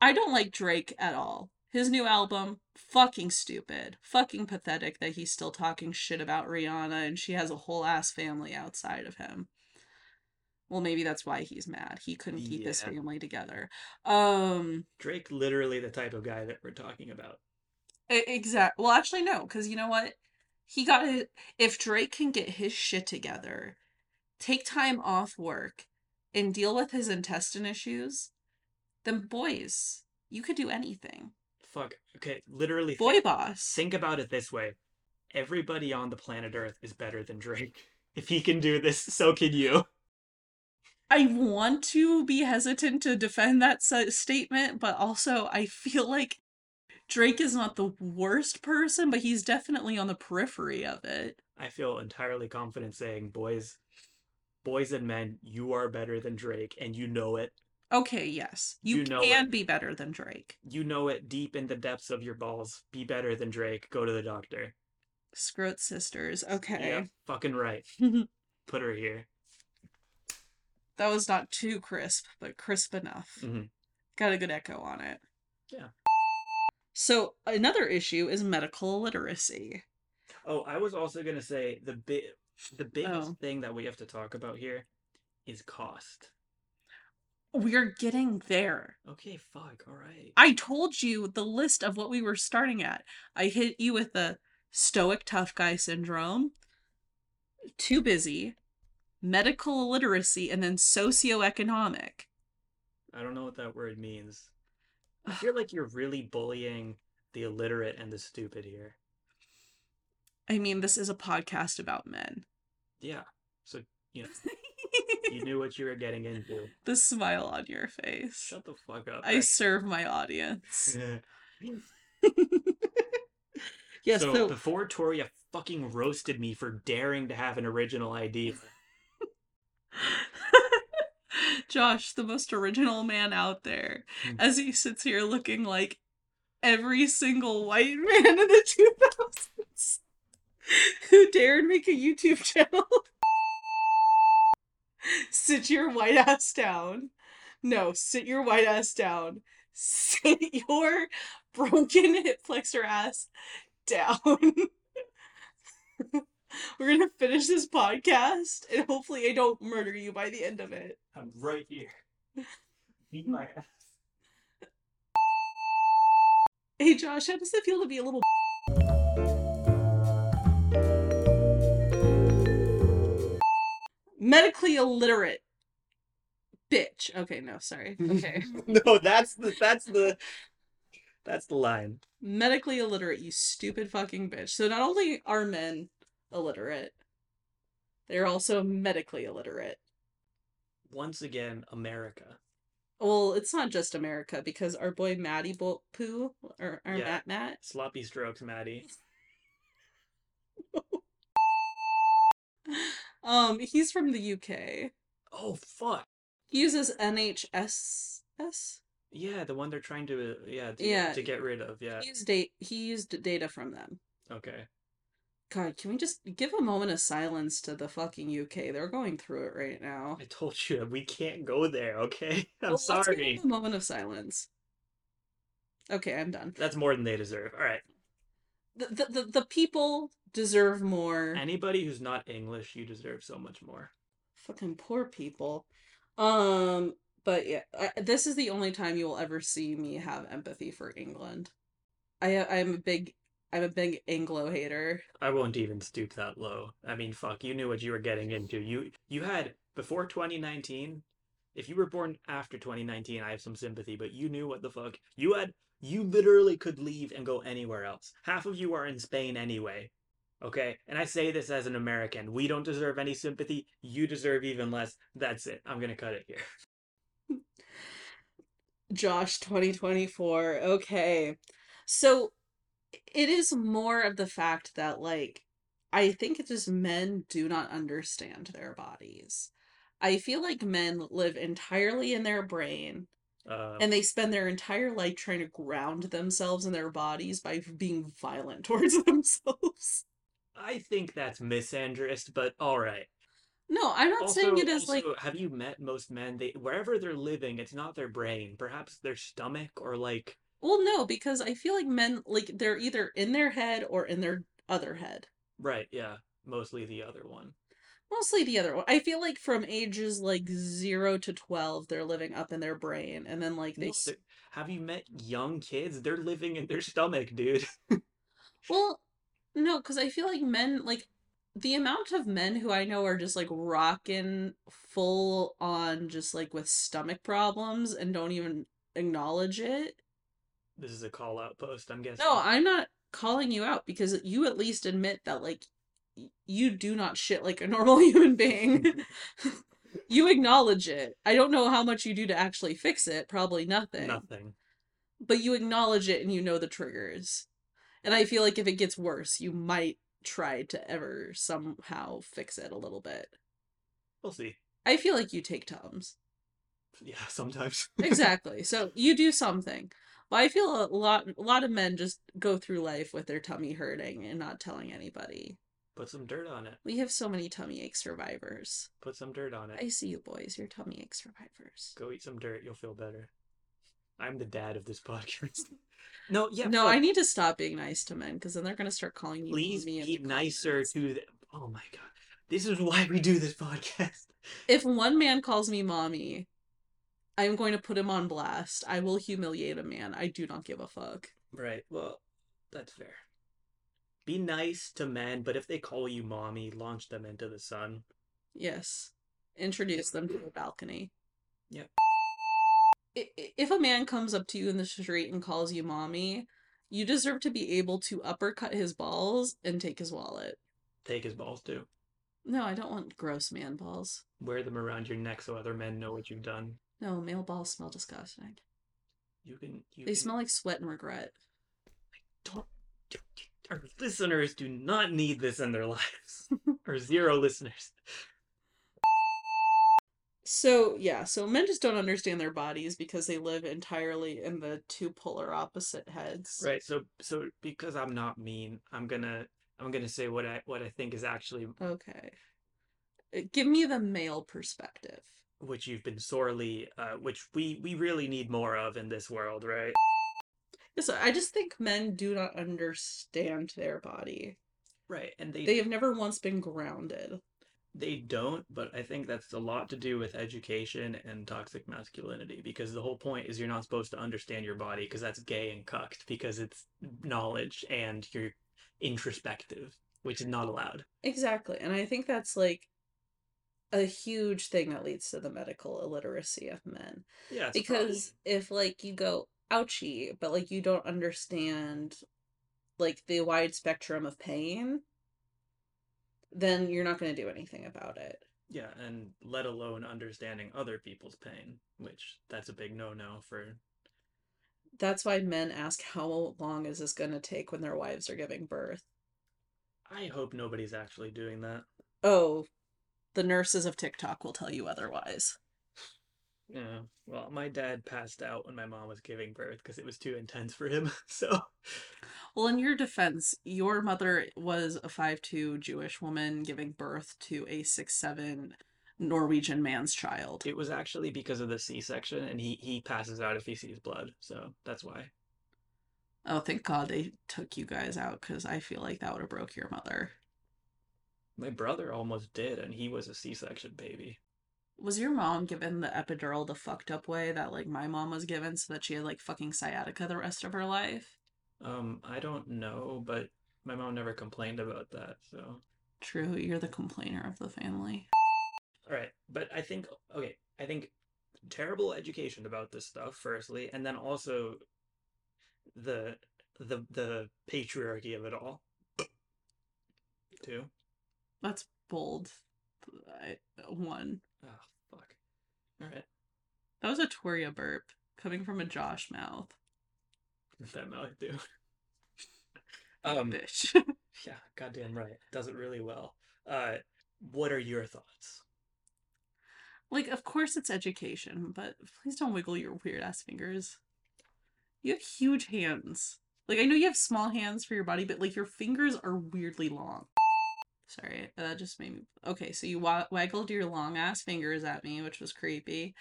I don't like Drake at all. His new album, fucking stupid. Fucking pathetic that he's still talking shit about Rihanna and she has a whole ass family outside of him. Well, maybe that's why he's mad. He couldn't keep his family together. Um,
drake literally the type of guy that we're talking about
exact. Well, actually, no, because you know what? He got it. If Drake can get his shit together, take time off work, and deal with his intestine issues, then boys, you could do anything.
fuck okay literally
Boy
think,
boss.
think about it this way everybody on the planet earth is better than drake if he can do this so can you
I want to be hesitant to defend that statement, but also I feel like Drake is not the worst person, but he's definitely on the periphery of it.
i feel entirely confident saying boys boys and men you are better than drake and you know it
Okay, yes. You,
You know
can
it.
be better than Drake.
you know it deep in the depths of your balls be better than drake go to the doctor
Scroat sisters. Okay.
yeah fucking right put her here
that was not too crisp, but crisp enough.
Mhm.
Got a good echo on it.
Yeah.
So another issue is medical literacy.
Oh, I was also gonna say the big, the biggest
Oh.
thing that we have to talk about here is cost.
We're getting there.
Okay, fuck, all right.
I told you the list of what we were starting at. I hit you with the stoic tough guy syndrome, too busy, medical illiteracy, and then socioeconomic.
I don't know what that word means. I feel like you're really bullying the illiterate and the stupid here.
I mean, this is a podcast about men.
Yeah. So you know, you knew what you were getting into.
the smile on your face.
Shut the fuck up.
I serve my audience. Yes,
so,
so,
before Toria fucking roasted me for daring to have an original idea,
Josh, the most original man out there,
Hmm.
as he sits here looking like every single white man in the 2000s who dared make a YouTube channel. sit your white ass down. No, sit your white ass down. Sit your broken hip flexor ass down. We're gonna finish this podcast, and hopefully, I don't murder you by the end of it.
I'm right here. Beat my ass.
Hey, Josh, how does it feel to be a little? Medically illiterate bitch. Okay, no, sorry. Okay.
no, that's the that's the that's the line.
Medically illiterate, you stupid fucking bitch. So not only are men illiterate, they're also medically illiterate.
Once again, America.
Well, it's not just America because our boy Matty Bo- Poo or, or
Yeah.
Matt Matt
Sloppy strokes, Matty.
um he's from the UK.
Oh fuck.
He uses NHS
Yeah, the one they're trying to yeah to,
Yeah.
to get rid of. Yeah.
He used he used data from them.
Okay.
God, can we just give a moment of silence to the fucking UK? They're going through it right now.
I told you we can't go there. Okay. I'm
Well,
sorry.
a moment of silence. Okay, I'm done.
That's more than they deserve. All right.
The, the, the, the people deserve more.
Anybody who's not English, you deserve so much more.
Fucking poor people. Um, but yeah, I, this is the only time you will ever see me have empathy for England. I I'm a big I'm a big Anglo hater.
I won't even stoop that low. I mean, fuck, you knew what you were getting into. You you had before 2019. If you were born after 2019, I have some sympathy, but you knew what the fuck. You had you literally could leave and go anywhere else. Half of you are in Spain anyway. Okay? And I say this as an American. We don't deserve any sympathy. You deserve even less. That's it. I'm going to cut it here.
Josh 2024. Okay. So it is more of the fact that like I think it's just men do not understand their bodies. I feel like men live entirely in their brain
Uh,
and they spend their entire life trying to ground themselves in their bodies by being violent towards themselves.
I think that's misandrist, but all right.
No, I'm not saying
Also-
it as like
have you met most men? They wherever they're living, it's not their brain. Perhaps their stomach or like
well no, because I feel like men like they're either in their head or in their other head.
right, yeah, mostly the other one.
Mostly the other one. I feel like from ages like 0 to 12 they're living up in their brain and then like they
No, have you met young kids? They're living in their stomach, dude.
Well, no, cuz I feel like men like the amount of men who I know are just like rocking full on just like with stomach problems and don't even acknowledge it.
This is a call out post, I'm guessing.
No, I'm not calling you out because you at least admit that like you do not shit like a normal human being. you acknowledge it. I don't know how much you do to actually fix it, probably nothing.
Nothing.
But you acknowledge it and you know the triggers. And I feel like if it gets worse, you might try to ever somehow fix it a little bit.
We'll see.
I feel like you take Tums.
Yeah, sometimes.
Exactly. so you do something. But I feel a lot a lot of men just go through life with their tummy hurting and not telling anybody.
Put some dirt on it.
We have so many tummy ache survivors.
Put some dirt on it.
I see you boys, you're tummy ache survivors.
Go eat some dirt, you'll feel better. I'm the dad of this podcast. no, yeah.
no. I need to stop being nice to men because then they're gonna start calling me.
Please
mommy
be nicer
comments.
to the. Oh my god. This is why we do this podcast.
If one man calls me mommy, I am going to put him on blast. I will humiliate a man. I do not give a fuck.
Right. Well, that's fair. Be nice to men, but if they call you mommy, launch them into the sun.
Yes. Introduce them to a balcony.
Yep.
If a man comes up to you in the street and calls you mommy, you deserve to be able to uppercut his balls and take his wallet.
Take his balls too.
No, I don't want gross man balls.
Wear them around your neck so other men know what you've done.
No, male balls smell disgusting.
You can. You
They
can,
smell like sweat and regret.
I Don't, our listeners do not need this in their lives. or zero listeners.
So, yeah, so men just don't understand their bodies because they live entirely in the two polar opposite heads.
Right. So so because I'm not mean, I'm gonna I'm gonna say what I what I think is actually
Okay. Uh, Give me the male perspective.
Which you've been sorely uh which we we really need more of in this world, right?
Yes, I just think men do not understand their body.
Right. And they
They have never once been grounded.
They don't, but I think that's a lot to do with education and toxic masculinity because the whole point is you're not supposed to understand your body because that's gay and cucked because it's knowledge and you're introspective, which is not allowed.
Exactly. And I think that's like a huge thing that leads to the medical illiteracy of men.
Yeah,
because if like you go ouchie, but like you don't understand like the wide spectrum of pain, then you're not going to do anything about it.
Yeah, and let alone understanding other people's pain, which that's a big no-no for
That's why men ask how long is this going to take when their wives are giving birth.
I hope nobody's actually doing that.
Oh, the nurses of TikTok will tell you otherwise.
Yeah. Well, my dad passed out when my mom was giving birth because it was too intense for him. So,
Well, in your defense, your mother was a 5'2 Jewish woman giving birth to a 6'7 Norwegian man's child.
it was actually because of the C-section and he he passes out if he sees blood. So, that's why.
Oh, thank God they took you guys out because I feel like that would have broke your mother.
My brother almost did and he was a C-section baby.
Was your mom given the epidural the fucked up way that like my mom was given so that she had like fucking sciatica the rest of her life?
Um, I don't know, but my mom never complained about that. So,
True, you're the complainer of the family.
all right. But I think okay, I think terrible education about this stuff firstly, and then also the the the patriarchy of it all. Too.
That's bold. I, one.
Oh fuck. All right.
That was a Toria burp coming from a Josh mouth.
That mouth do. um.
Bitch.
Yeah. Goddamn right. Does it really well. Uh. What are your thoughts?
like, of course it's education, but please don't wiggle your weird ass fingers. You have huge hands. Like, I know you have small hands for your body, but like your fingers are weirdly long. Sorry, that just made me. Okay, so you wa- waggled your long ass fingers at me, which was creepy.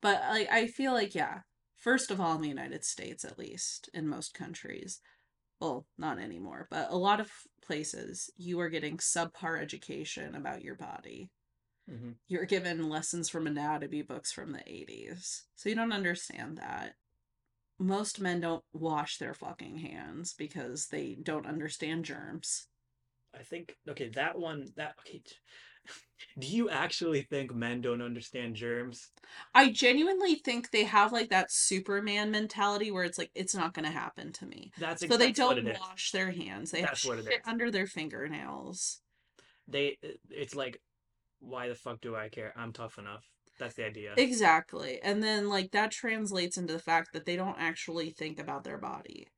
But like, I feel like, yeah, first of all, in the United States, at least, in most countries, well, not anymore, but a lot of places, you are getting subpar education about your body.
Mm-hmm.
You're given lessons from anatomy books from the 80s. So you don't understand that. Most men don't wash their fucking hands because they don't understand germs.
I think okay, that one that okay. Do you actually think men don't understand germs?
I genuinely think they have like that Superman mentality where it's like it's not going to happen to me.
That's
so
ex-
they don't wash their hands. They
That's
have
what it
shit under their fingernails.
They uh, it's like why the fuck do I care? I'm tough enough. That's the idea.
Exactly. And then like that translates into the fact that they don't actually think about their body.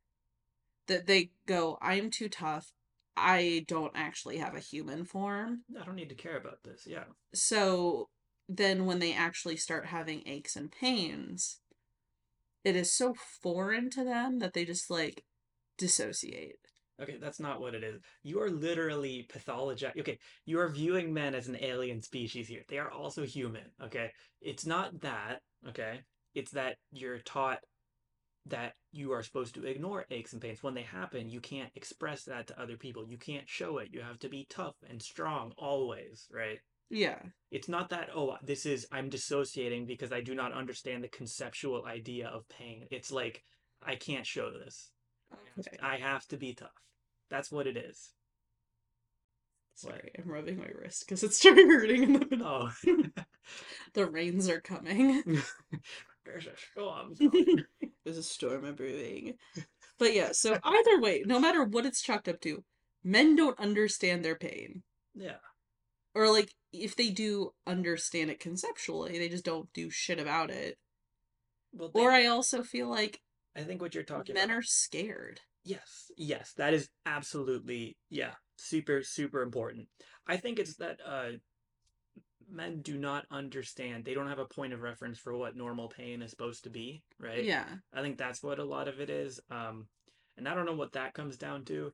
That they go, I'm too tough. I don't actually have a human form.
I don't need to care about this. Yeah.
So then when they actually start having aches and pains, it is so foreign to them that they just like dissociate.
Okay, that's not what it is. You are literally pathologizing. Okay, you are viewing men as an alien species here. They are also human. Okay, it's not that. Okay, it's that you're taught that you are supposed to ignore aches and pains when they happen. You can't express that to other people. You can't show it. You have to be tough and strong always. Right.
Yeah.
It's not that, oh, this is, I'm dissociating because I do not understand the conceptual idea of pain. It's like, I can't show this.
Okay.
I have to be tough. That's what it is.
Sorry, I'm rubbing my wrist because it's starting hurting in the middle.
Oh.
The rains are coming.
There's a storm.
There's a storm of brewing. But yeah, so either way, no matter what it's chalked up to, men don't understand their pain.
yeah.
Or like if they do understand it conceptually, they just don't do shit about it.
Well,
Or I also feel like
I think what you're talking
men
about.
are scared.
Yes, yes, that is absolutely yeah, super super important. I think it's that uh men do not understand. They don't have a point of reference for what normal pain is supposed to be, right?
Yeah.
I think that's what a lot of it is. Um and I don't know what that comes down to.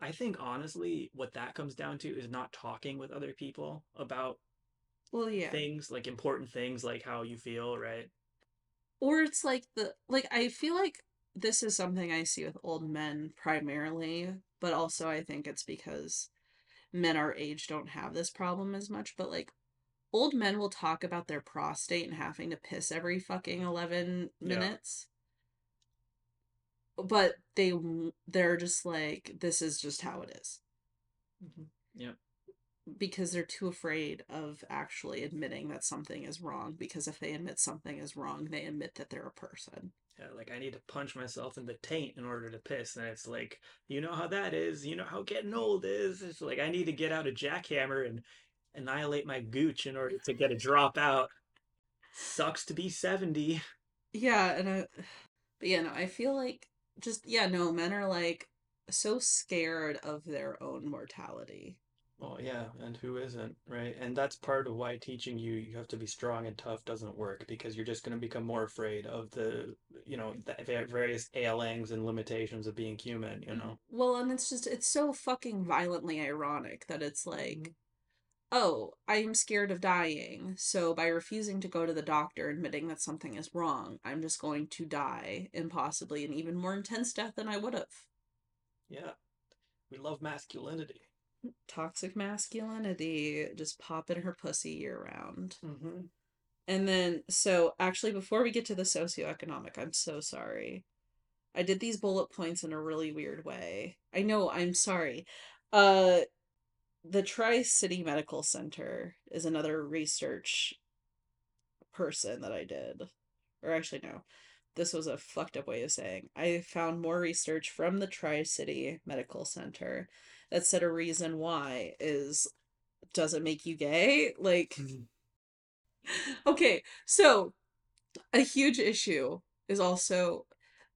I think honestly what that comes down to is not talking with other people about
Well, yeah.
things like important things like how you feel, right?
Or it's like the like I feel like this is something I see with old men primarily, but also I think it's because men our age don't have this problem as much, but like old men will talk about their prostate and having to piss every fucking 11
Yeah.
minutes. But they they're just like this is just how it is. Mm-hmm.
Yep.
Because they're too afraid of actually admitting that something is wrong because if they admit something is wrong they admit that they're a person
Yeah, like I need to punch myself in the taint in order to piss, and it's like, you know how that is. You know how getting old is. It's like I need to get out a jackhammer and annihilate my gooch in order to get a drop out. Sucks to be seventy.
yeah and I, but yeah no i feel like just yeah no men are like so scared of their own mortality
Well, yeah, and who isn't, right? And that's part of why teaching you you have to be strong and tough doesn't work because you're just going to become more afraid of the, you know, the various ailings and limitations of being human, you mm-hmm. know.
well and it's just it's so fucking violently ironic that it's like oh, I'm scared of dying, so by refusing to go to the doctor, admitting that something is wrong, I'm just going to die, and possibly an even more intense death than I would have.
Yeah. We love masculinity.
Toxic masculinity, just popping her pussy year round.
Mm-hmm.
And then, so actually, before we get to the socioeconomic, I'm so sorry. I did these bullet points in a really weird way. I know, I'm sorry. Uh, the Tri City Medical Center is another research person that I did. Or actually, no. This was a fucked up way of saying. I found more research from the Tri City Medical Center that said a reason why is does it make you gay? Like, okay, so a huge issue is also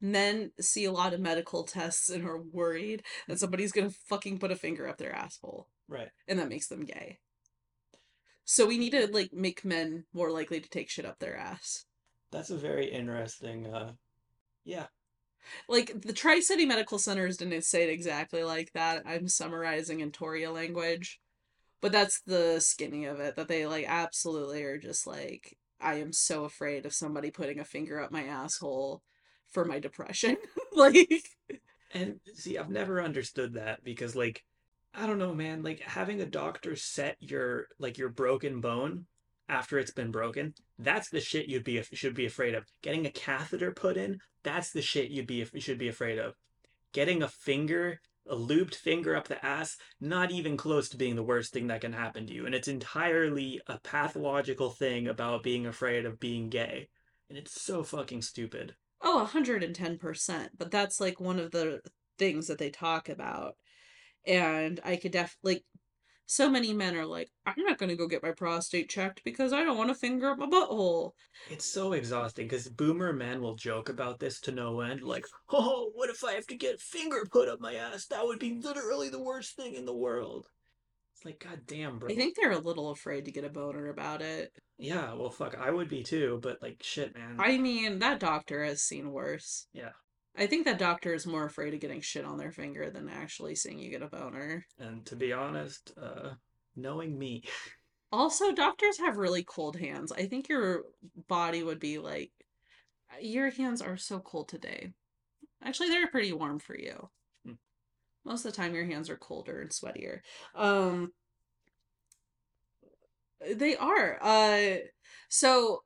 men see a lot of medical tests and are worried that somebody's gonna fucking put a finger up their asshole
Right.
and that makes them gay. So we need to like make men more likely to take shit up their ass.
That's a very interesting, uh, yeah.
Like the Tri City Medical Centers didn't say it exactly like that. I'm summarizing in Toria language. But that's the skinny of it, that they like absolutely are just like, I am so afraid of somebody putting a finger up my asshole for my depression. like
And see, I've never understood that because, like, I don't know, man. Like having a doctor set your like your broken bone after it's been broken, that's the shit you'd be should be afraid of. Getting a catheter put in, that's the shit you'd be should be afraid of. Getting a finger, a looped finger up the ass, not even close to being the worst thing that can happen to you. And it's entirely a pathological thing about being afraid of being gay. And it's so fucking stupid.
Oh, 110%. But that's like one of the things that they talk about. And I could def like so many men are like, I'm not gonna go get my prostate checked because I don't want to finger up my butthole.
It's so exhausting because boomer men will joke about this to no end. Like, oh, what if I have to get a finger put up my ass? That would be literally the worst thing in the world. It's like, god damn, bro.
I think they're a little afraid to get a boner about it.
Yeah, well, fuck, I would be too, but like, shit, man.
I mean, that doctor has seen worse.
Yeah.
I think that doctor is more afraid of getting shit on their finger than actually seeing you get a boner.
And to be honest, uh, knowing me,
Also, doctors have really cold hands. I think your body would be like, your hands are so cold today. Actually, they're pretty warm for you.
Hmm.
Most of the time, your hands are colder and sweatier. Um, they are. Uh, so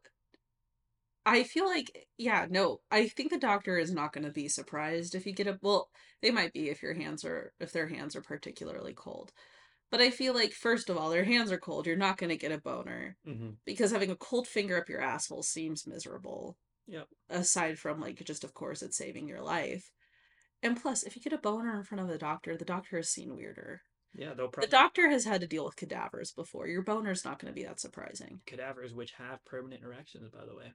I feel like, yeah, no, I think the doctor is not going to be surprised if you get a, well, they might be if your hands are, if their hands are particularly cold. But I feel like, first of all, their hands are cold. You're not going to get a boner
hmm
because having a cold finger up your asshole seems miserable.
Yep.
Aside from, like, just of course, it's saving your life. And plus, if you get a boner in front of the doctor, the doctor has seen weirder.
yeah, they'll
The doctor has had to deal with cadavers before. Your boner's not going to be that surprising.
cadavers which have permanent erections, by the way.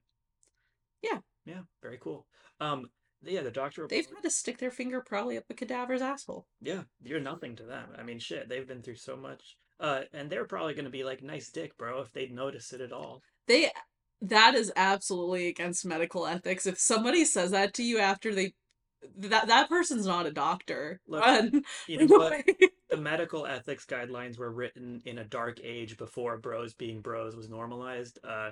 Yeah.
Yeah, very cool. Um, yeah, the doctor.
They've had to stick their finger probably up a cadaver's asshole.
Yeah, you're nothing to them. I mean, shit, they've been through so much. Uh, and they're probably gonna be like, "Nice dick, bro," if they'd notice it at all.
They that is absolutely against medical ethics. If somebody says that to you after they that that person's not a doctor.
Look,
Run.
You know what? The medical ethics guidelines were written in a dark age before bros being bros was normalized. Uh,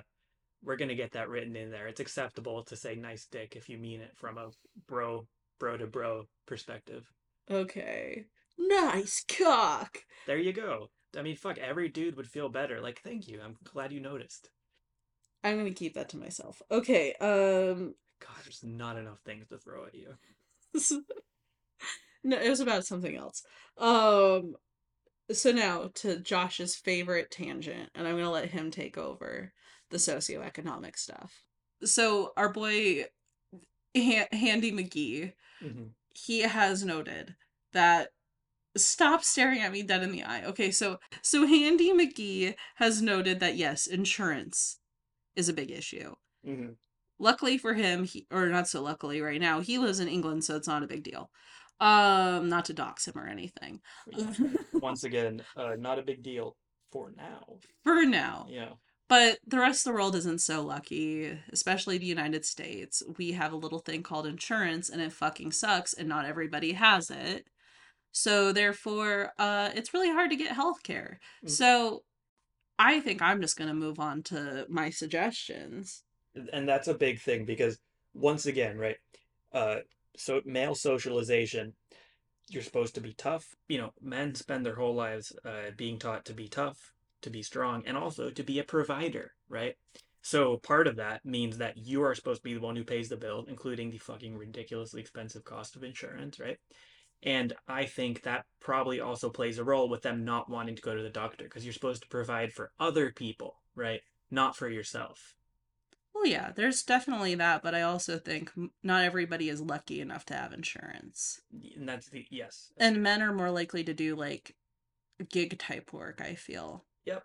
we're gonna get that written in there. It's acceptable to say "nice dick" if you mean it from a bro, bro to bro perspective.
Okay. Nice cock.
There you go. I mean, fuck, every dude would feel better. Like, thank you. I'm glad you noticed.
I'm gonna keep that to myself. Okay, um
God, there's not enough things to throw at you.
no, it was about something else. Um So now to Josh's favorite tangent, and I'm gonna let him take over the socioeconomic stuff. So our boy Han- Handy McGee,
Mhm.
he has noted that stop staring at me dead in the eye. Okay, so so Handy McGee has noted that yes, insurance is a big issue.
Mhm.
Luckily for him, he or not so luckily right now, he lives in England, so it's not a big deal. Um, not to dox him or anything.
Once again, uh, not a big deal for now.
For now.
Yeah.
But the rest of the world isn't so lucky, especially the United States. We have a little thing called insurance and it fucking sucks and not everybody has it. So therefore, uh it's really hard to get health care.
Mhm.
So I think I'm just going to move on to my suggestions.
and that's a big thing because once again right uh so male socialization you're supposed to be tough you know men spend their whole lives uh being taught to be tough to be strong and also to be a provider right? So part of that means that you are supposed to be the one who pays the bill including the fucking ridiculously expensive cost of insurance right? And i think that probably also plays a role with them not wanting to go to the doctor because you're supposed to provide for other people right? Not for yourself.
Well, yeah, there's definitely that, but I also think not everybody is lucky enough to have insurance.
and that's the yes.
And men are more likely to do like gig type work, I feel,
Yep.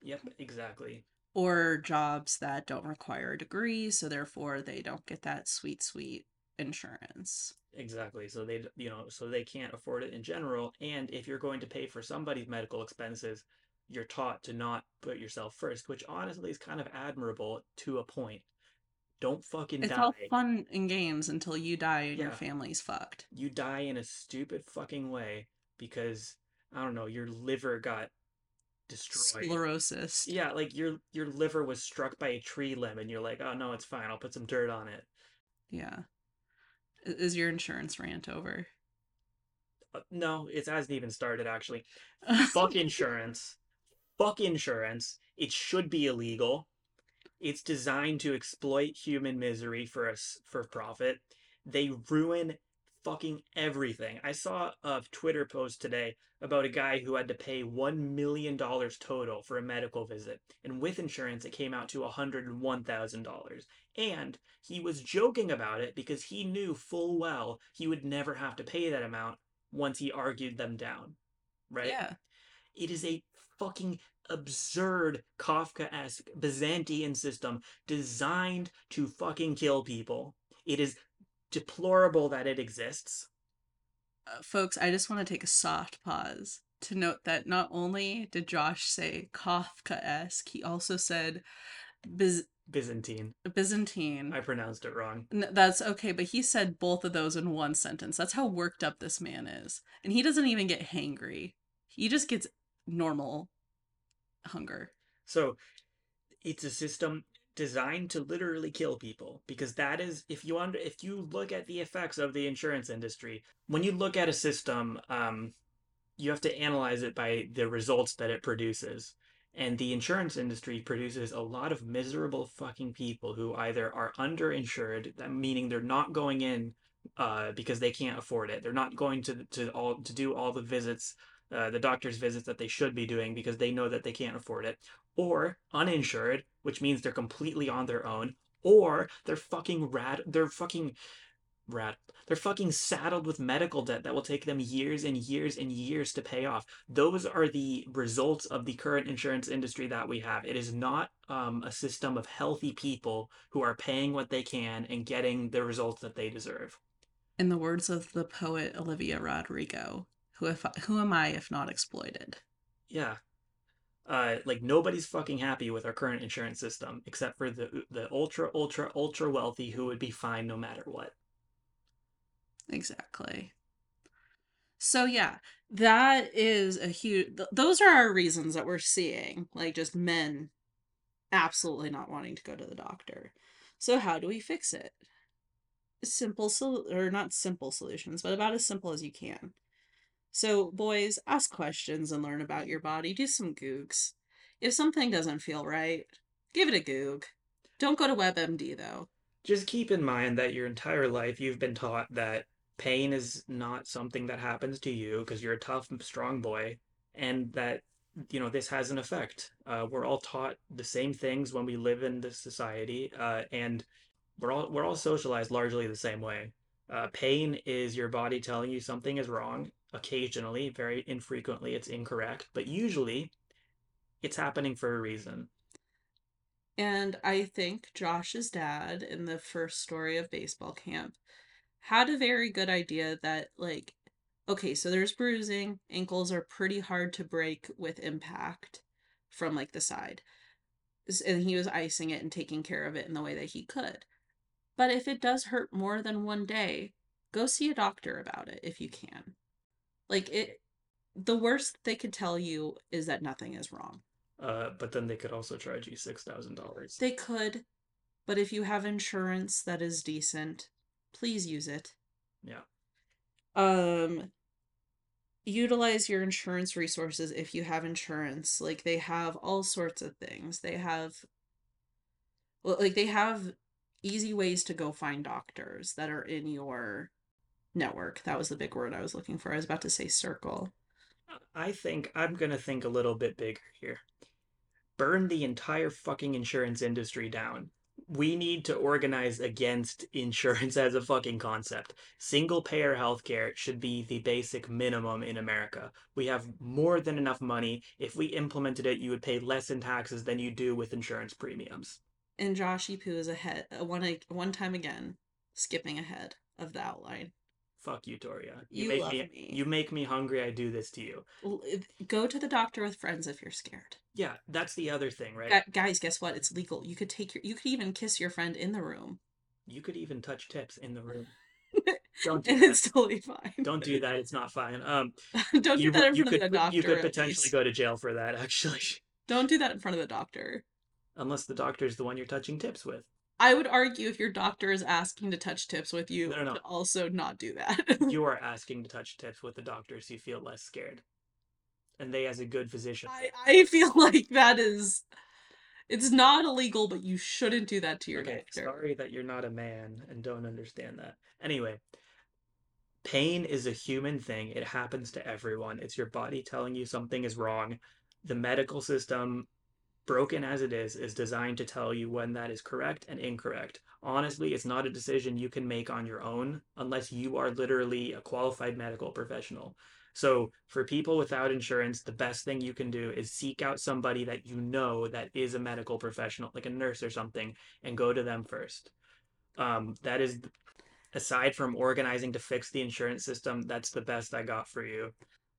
Yep, exactly.
or jobs that don't require a degree, so therefore they don't get that sweet, sweet insurance.
Exactly. So they, you know, so they can't afford it in general. And if you're going to pay for somebody's medical expenses, you're taught to not put yourself first, which honestly is kind of admirable to a point. Don't fucking
It's
die.
all fun and games until you die and your family's fucked.
You die in a stupid fucking way because I don't know, your liver got destroyed.
Sclerosis.
Yeah, like your your liver was struck by a tree limb and you're like, "Oh no, it's fine. I'll put some dirt on it."
Yeah. Is your insurance rant over?
Uh, no, it hasn't even started actually. Fuck insurance. Fuck insurance. It should be illegal. It's designed to exploit human misery for us for profit. They ruin fucking everything. I saw a Twitter post today about a guy who had to pay one million dollars total for a medical visit, and with insurance it came out to hundred and one thousand dollars. And he was joking about it because he knew full well he would never have to pay that amount once he argued them down. Right?
Yeah.
It is a fucking absurd Kafka-esque Byzantine system designed to fucking kill people. It is deplorable that it exists.
Uh, folks, I just want to take a soft pause to note that not only did Josh say Kafka esque, he also said Biz-
Byzantine.
Byzantine.
I pronounced it wrong.
That's okay, but he said both of those in one sentence. That's how worked up this man is. And he doesn't even get hangry. He just gets normal hunger.
So it's a system designed to literally kill people because that is if you under if you look at the effects of the insurance industry when you look at a system um you have to analyze it by the results that it produces. And the insurance industry produces a lot of miserable fucking people who either are underinsured that meaning they're not going in uh because they can't afford it. They're not going to to all to do all the visits uh, the doctor's visits that they should be doing because they know that they can't afford it or uninsured, which means they're completely on their own, or they're fucking rad they're fucking rad they're fucking saddled with medical debt that will take them years and years and years to pay off. Those are the results of the current insurance industry that we have. It is not um, a system of healthy people who are paying what they can and getting the results that they deserve.
In the words of the poet Olivia Rodrigo, who if who am I if not exploited?
Yeah. Uh, like nobody's fucking happy with our current insurance system except for the the ultra ultra ultra wealthy who would be fine no matter what.
Exactly. So yeah, that is a huge th- those are our reasons that we're seeing like just men absolutely not wanting to go to the doctor. So how do we fix it? Simple sol- or not simple solutions, but about as simple as you can. So boys, ask questions and learn about your body. Do some googs. If something doesn't feel right, give it a goog. Don't go to WebMD though.
Just keep in mind that your entire life you've been taught that pain is not something that happens to you because you're a tough, strong boy. and that you know this has an effect. Uh, we're all taught the same things when we live in this society, uh, and we're all we're all socialized largely the same way. Uh, pain is your body telling you something is wrong. Occasionally, very infrequently, it's incorrect, but usually, it's happening for a reason.
And I think Josh's dad in the first story of baseball camp had a very good idea that, like, okay, so there's bruising. Ankles are pretty hard to break with impact from, like, the side. And he was icing it and taking care of it in the way that he could. But if it does hurt more than one day, go see a doctor about it if you can. Like, it, the worst they could tell you is that nothing is wrong.
Uh, but then they could also charge you six thousand dollars.
They could, but if you have insurance that is decent, please use it.
Yeah.
Um utilize your insurance resources if you have insurance. Like they have all sorts of things. They have well like they have easy ways to go find doctors that are in your network. That was the big word I was looking for. I was about to say circle.
I think I'm gonna think a little bit bigger here. Burn the entire fucking insurance industry down. We need to organize against insurance as a fucking concept. Single payer healthcare should be the basic minimum in America. We have more than enough money. If we implemented it, you would pay less in taxes than you do with insurance premiums.
And Joshy Poo is ahead uh, one one time again, skipping ahead of the outline.
Fuck you, Toria.
You
make
love
me,
me.
You make me hungry. I do this to you.
Go to the doctor with friends if you're scared.
Yeah, that's the other thing, right?
Gu- guys, guess what? It's legal. You could take your you could even kiss your friend in the room.
You could even touch tips in the room. Don't do
and
that.
it's totally fine.
Don't do that. It's not fine. Um,
Don't
you,
do that in
you
front
could
of the doctor.
you could potentially go to jail for that. Actually,
Don't do that in front of the doctor.
unless the doctor is the one you're touching tips with.
I would argue if your doctor is asking to touch tips with you,
No, no, no.
also not do that.
You are asking to touch tips with the doctor, so you feel less scared. And they, as a good physician,
I, I feel like that is it's not illegal, but you shouldn't do that to your
okay,
doctor.
sorry that you're not a man and don't understand that. Anyway, pain is a human thing. It happens to everyone. It's your body telling you something is wrong. The medical system, broken as it is, is designed to tell you when that is correct and incorrect. Honestly, it's not a decision you can make on your own unless you are literally a qualified medical professional. So, for people without insurance, the best thing you can do is seek out somebody that you know that is a medical professional, like a nurse or something, and go to them first. Um, that is, aside from organizing to fix the insurance system, that's the best I got for you.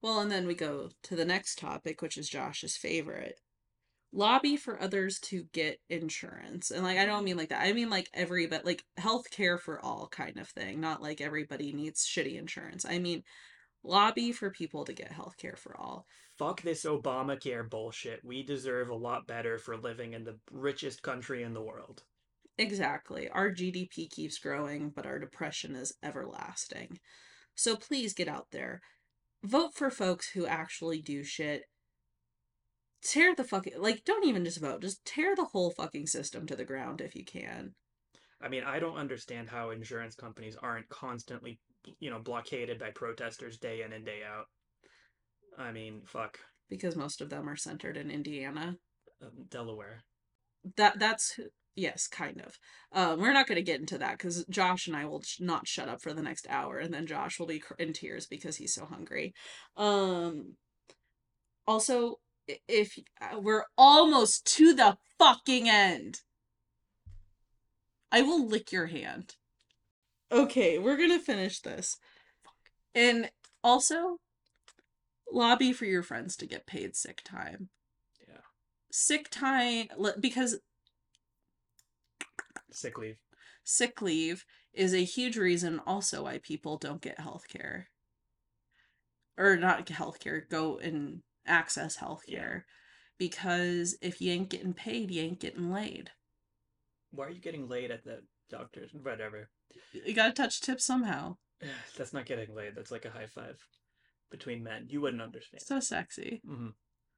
Well, and then we go to the next topic, which is Josh's favorite. Lobby for others to get insurance. And like I don't mean like that. I mean like every but like healthcare for all kind of thing. Not like everybody needs shitty insurance. I mean lobby for people to get healthcare for all.
Fuck this Obamacare bullshit. We deserve a lot better for living in the richest country in the world.
Exactly. Our GDP keeps growing, but our depression is everlasting. So please get out there. Vote for folks who actually do shit. Tear the fucking like don't even just vote. Just tear the whole fucking system to the ground if you can.
I mean, I don't understand how insurance companies aren't constantly, you know, blockaded by protesters day in and day out. I mean, fuck.
Because most of them are centered in Indiana.
Um, Delaware.
That that's yes, kind of. Um, we're not going to get into that because Josh and I will sh- not shut up for the next hour, and then Josh will be cr- in tears because he's so hungry. Um, also, if uh, we're almost to the fucking end, I will lick your hand. Okay, we're gonna finish this, and also lobby for your friends to get paid sick time.
Yeah.
Sick time because
Sick leave.
sick leave is a huge reason also why people don't get health care or not get health care go and access health care because if you ain't getting paid you ain't getting laid
Why are you getting laid at the doctor's? Whatever.
you gotta touch tips somehow
That's not getting laid. That's like a high five between men. You wouldn't understand.
so sexy
hmm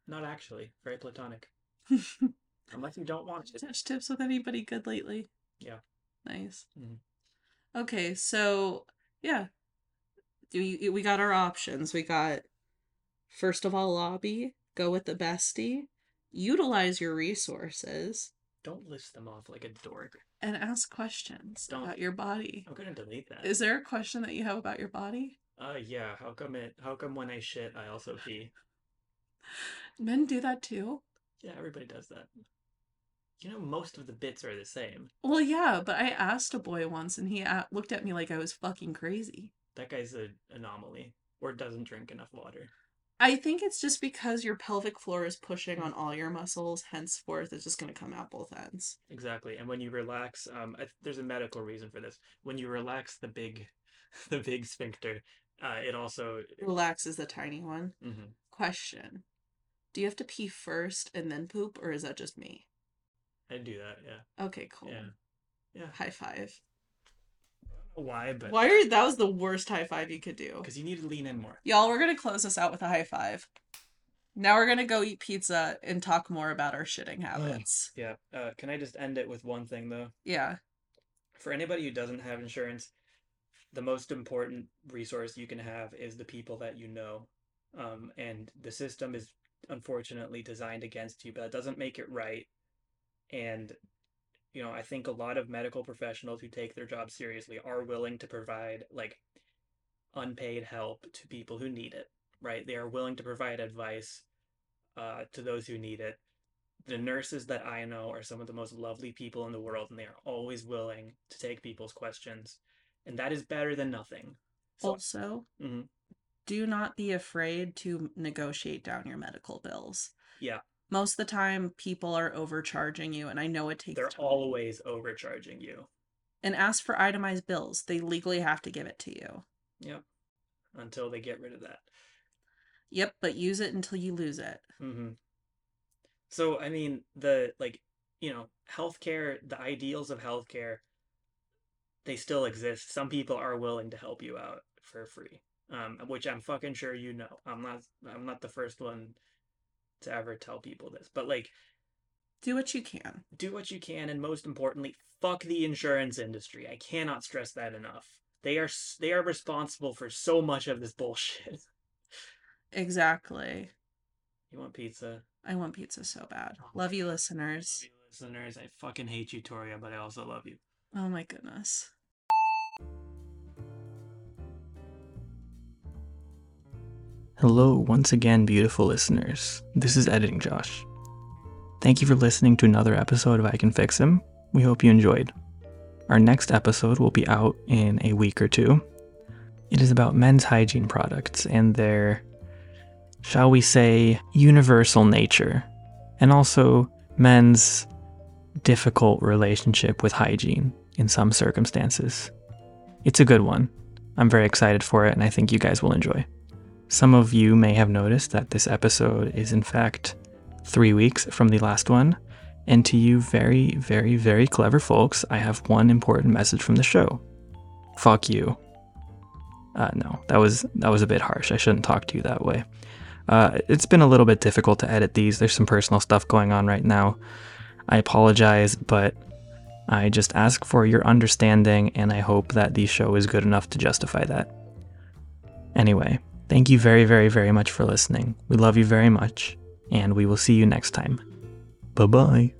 Not actually. Very platonic. Unless you don't want to.
touch tips with anybody good lately
Yeah.
nice
Mhm.
okay so yeah we, we got our options we got First of all, lobby, go with the bestie, utilize your resources,
Don't list them off like a dork.
and ask questions
Don't.
about your body.
I'm gonna delete that.
Is there a question that you have about your body?
Uh, yeah. How come it? How come when I shit, I also pee?
Men do that too.
Yeah, everybody does that. You know, most of the bits are the same.
Well, yeah, but I asked a boy once and he a- looked at me like I was fucking crazy.
That guy's an anomaly, or doesn't drink enough water.
I think it's just because your pelvic floor is pushing on all your muscles, henceforth, it's just going to come out both ends.
Exactly. And when you relax, um, I, there's a medical reason for this. When you relax the big, the big sphincter, uh, it also.
relaxes the tiny one.
Mhm.
Question Do you have to pee first and then poop, or is that just me?
I do that. Yeah.
Okay, cool.
Yeah. Yeah.
High five.
Why? But
Why are that was the worst high five you could do?
Because you need to lean in more.
Y'all, we're gonna close this out with a high five. Now we're gonna go eat pizza and talk more about our shitting habits.
Yeah. Uh, can I just end it with one thing though?
Yeah.
For anybody who doesn't have insurance, the most important resource you can have is the people that you know. Um, and the system is unfortunately designed against you, but that doesn't make it right. And, you know, I think a lot of medical professionals who take their job seriously are willing to provide like unpaid help to people who need it, right? They are willing to provide advice uh, to those who need it. The nurses that I know are some of the most lovely people in the world, and they are always willing to take people's questions. And that is better than nothing. So,
Also,
Mhm.
do not be afraid to negotiate down your medical bills.
Yeah.
Most of the time, people are overcharging you, and I know it takes
they're
time.
always overcharging you.
And ask for itemized bills. They legally have to give it to you.
Yep. Until they get rid of that.
Yep, but use it until you lose it.
mm-hmm. So, I mean, the, like, you know, healthcare, the ideals of healthcare, they still exist. Some people are willing to help you out for free, um, which I'm fucking sure you know. I'm not, I'm not the first one to ever tell people this, but like,
Do what you can.
do what you can, and most importantly, fuck the insurance industry. I cannot stress that enough. They are, they are responsible for so much of this bullshit.
Exactly.
You want pizza?
I want pizza so bad. Oh, love you,
Love
listeners.
you, listeners. I fucking hate you, Toria, but I also love you.
Oh my goodness.
Hello, once again, beautiful listeners. This is Editing Josh. Thank you for listening to another episode of I Can Fix Him. We hope you enjoyed. Our next episode will be out in a week or two. It is about men's hygiene products and their, shall we say, universal nature, and also men's difficult relationship with hygiene in some circumstances. It's a good one. I'm very excited for it, and I think you guys will enjoy. Some of you may have noticed that this episode is, in fact, three weeks from the last one. And to you, very, very, very clever folks, I have one important message from the show. Fuck you. Uh, no, that was that was a bit harsh. I shouldn't talk to you that way. Uh, it's been a little bit difficult to edit these. There's some personal stuff going on right now. I apologize, but I just ask for your understanding, and I hope that the show is good enough to justify that. Anyway, Thank you very, very, very much for listening. We love you very much, and we will see you next time. Bye bye.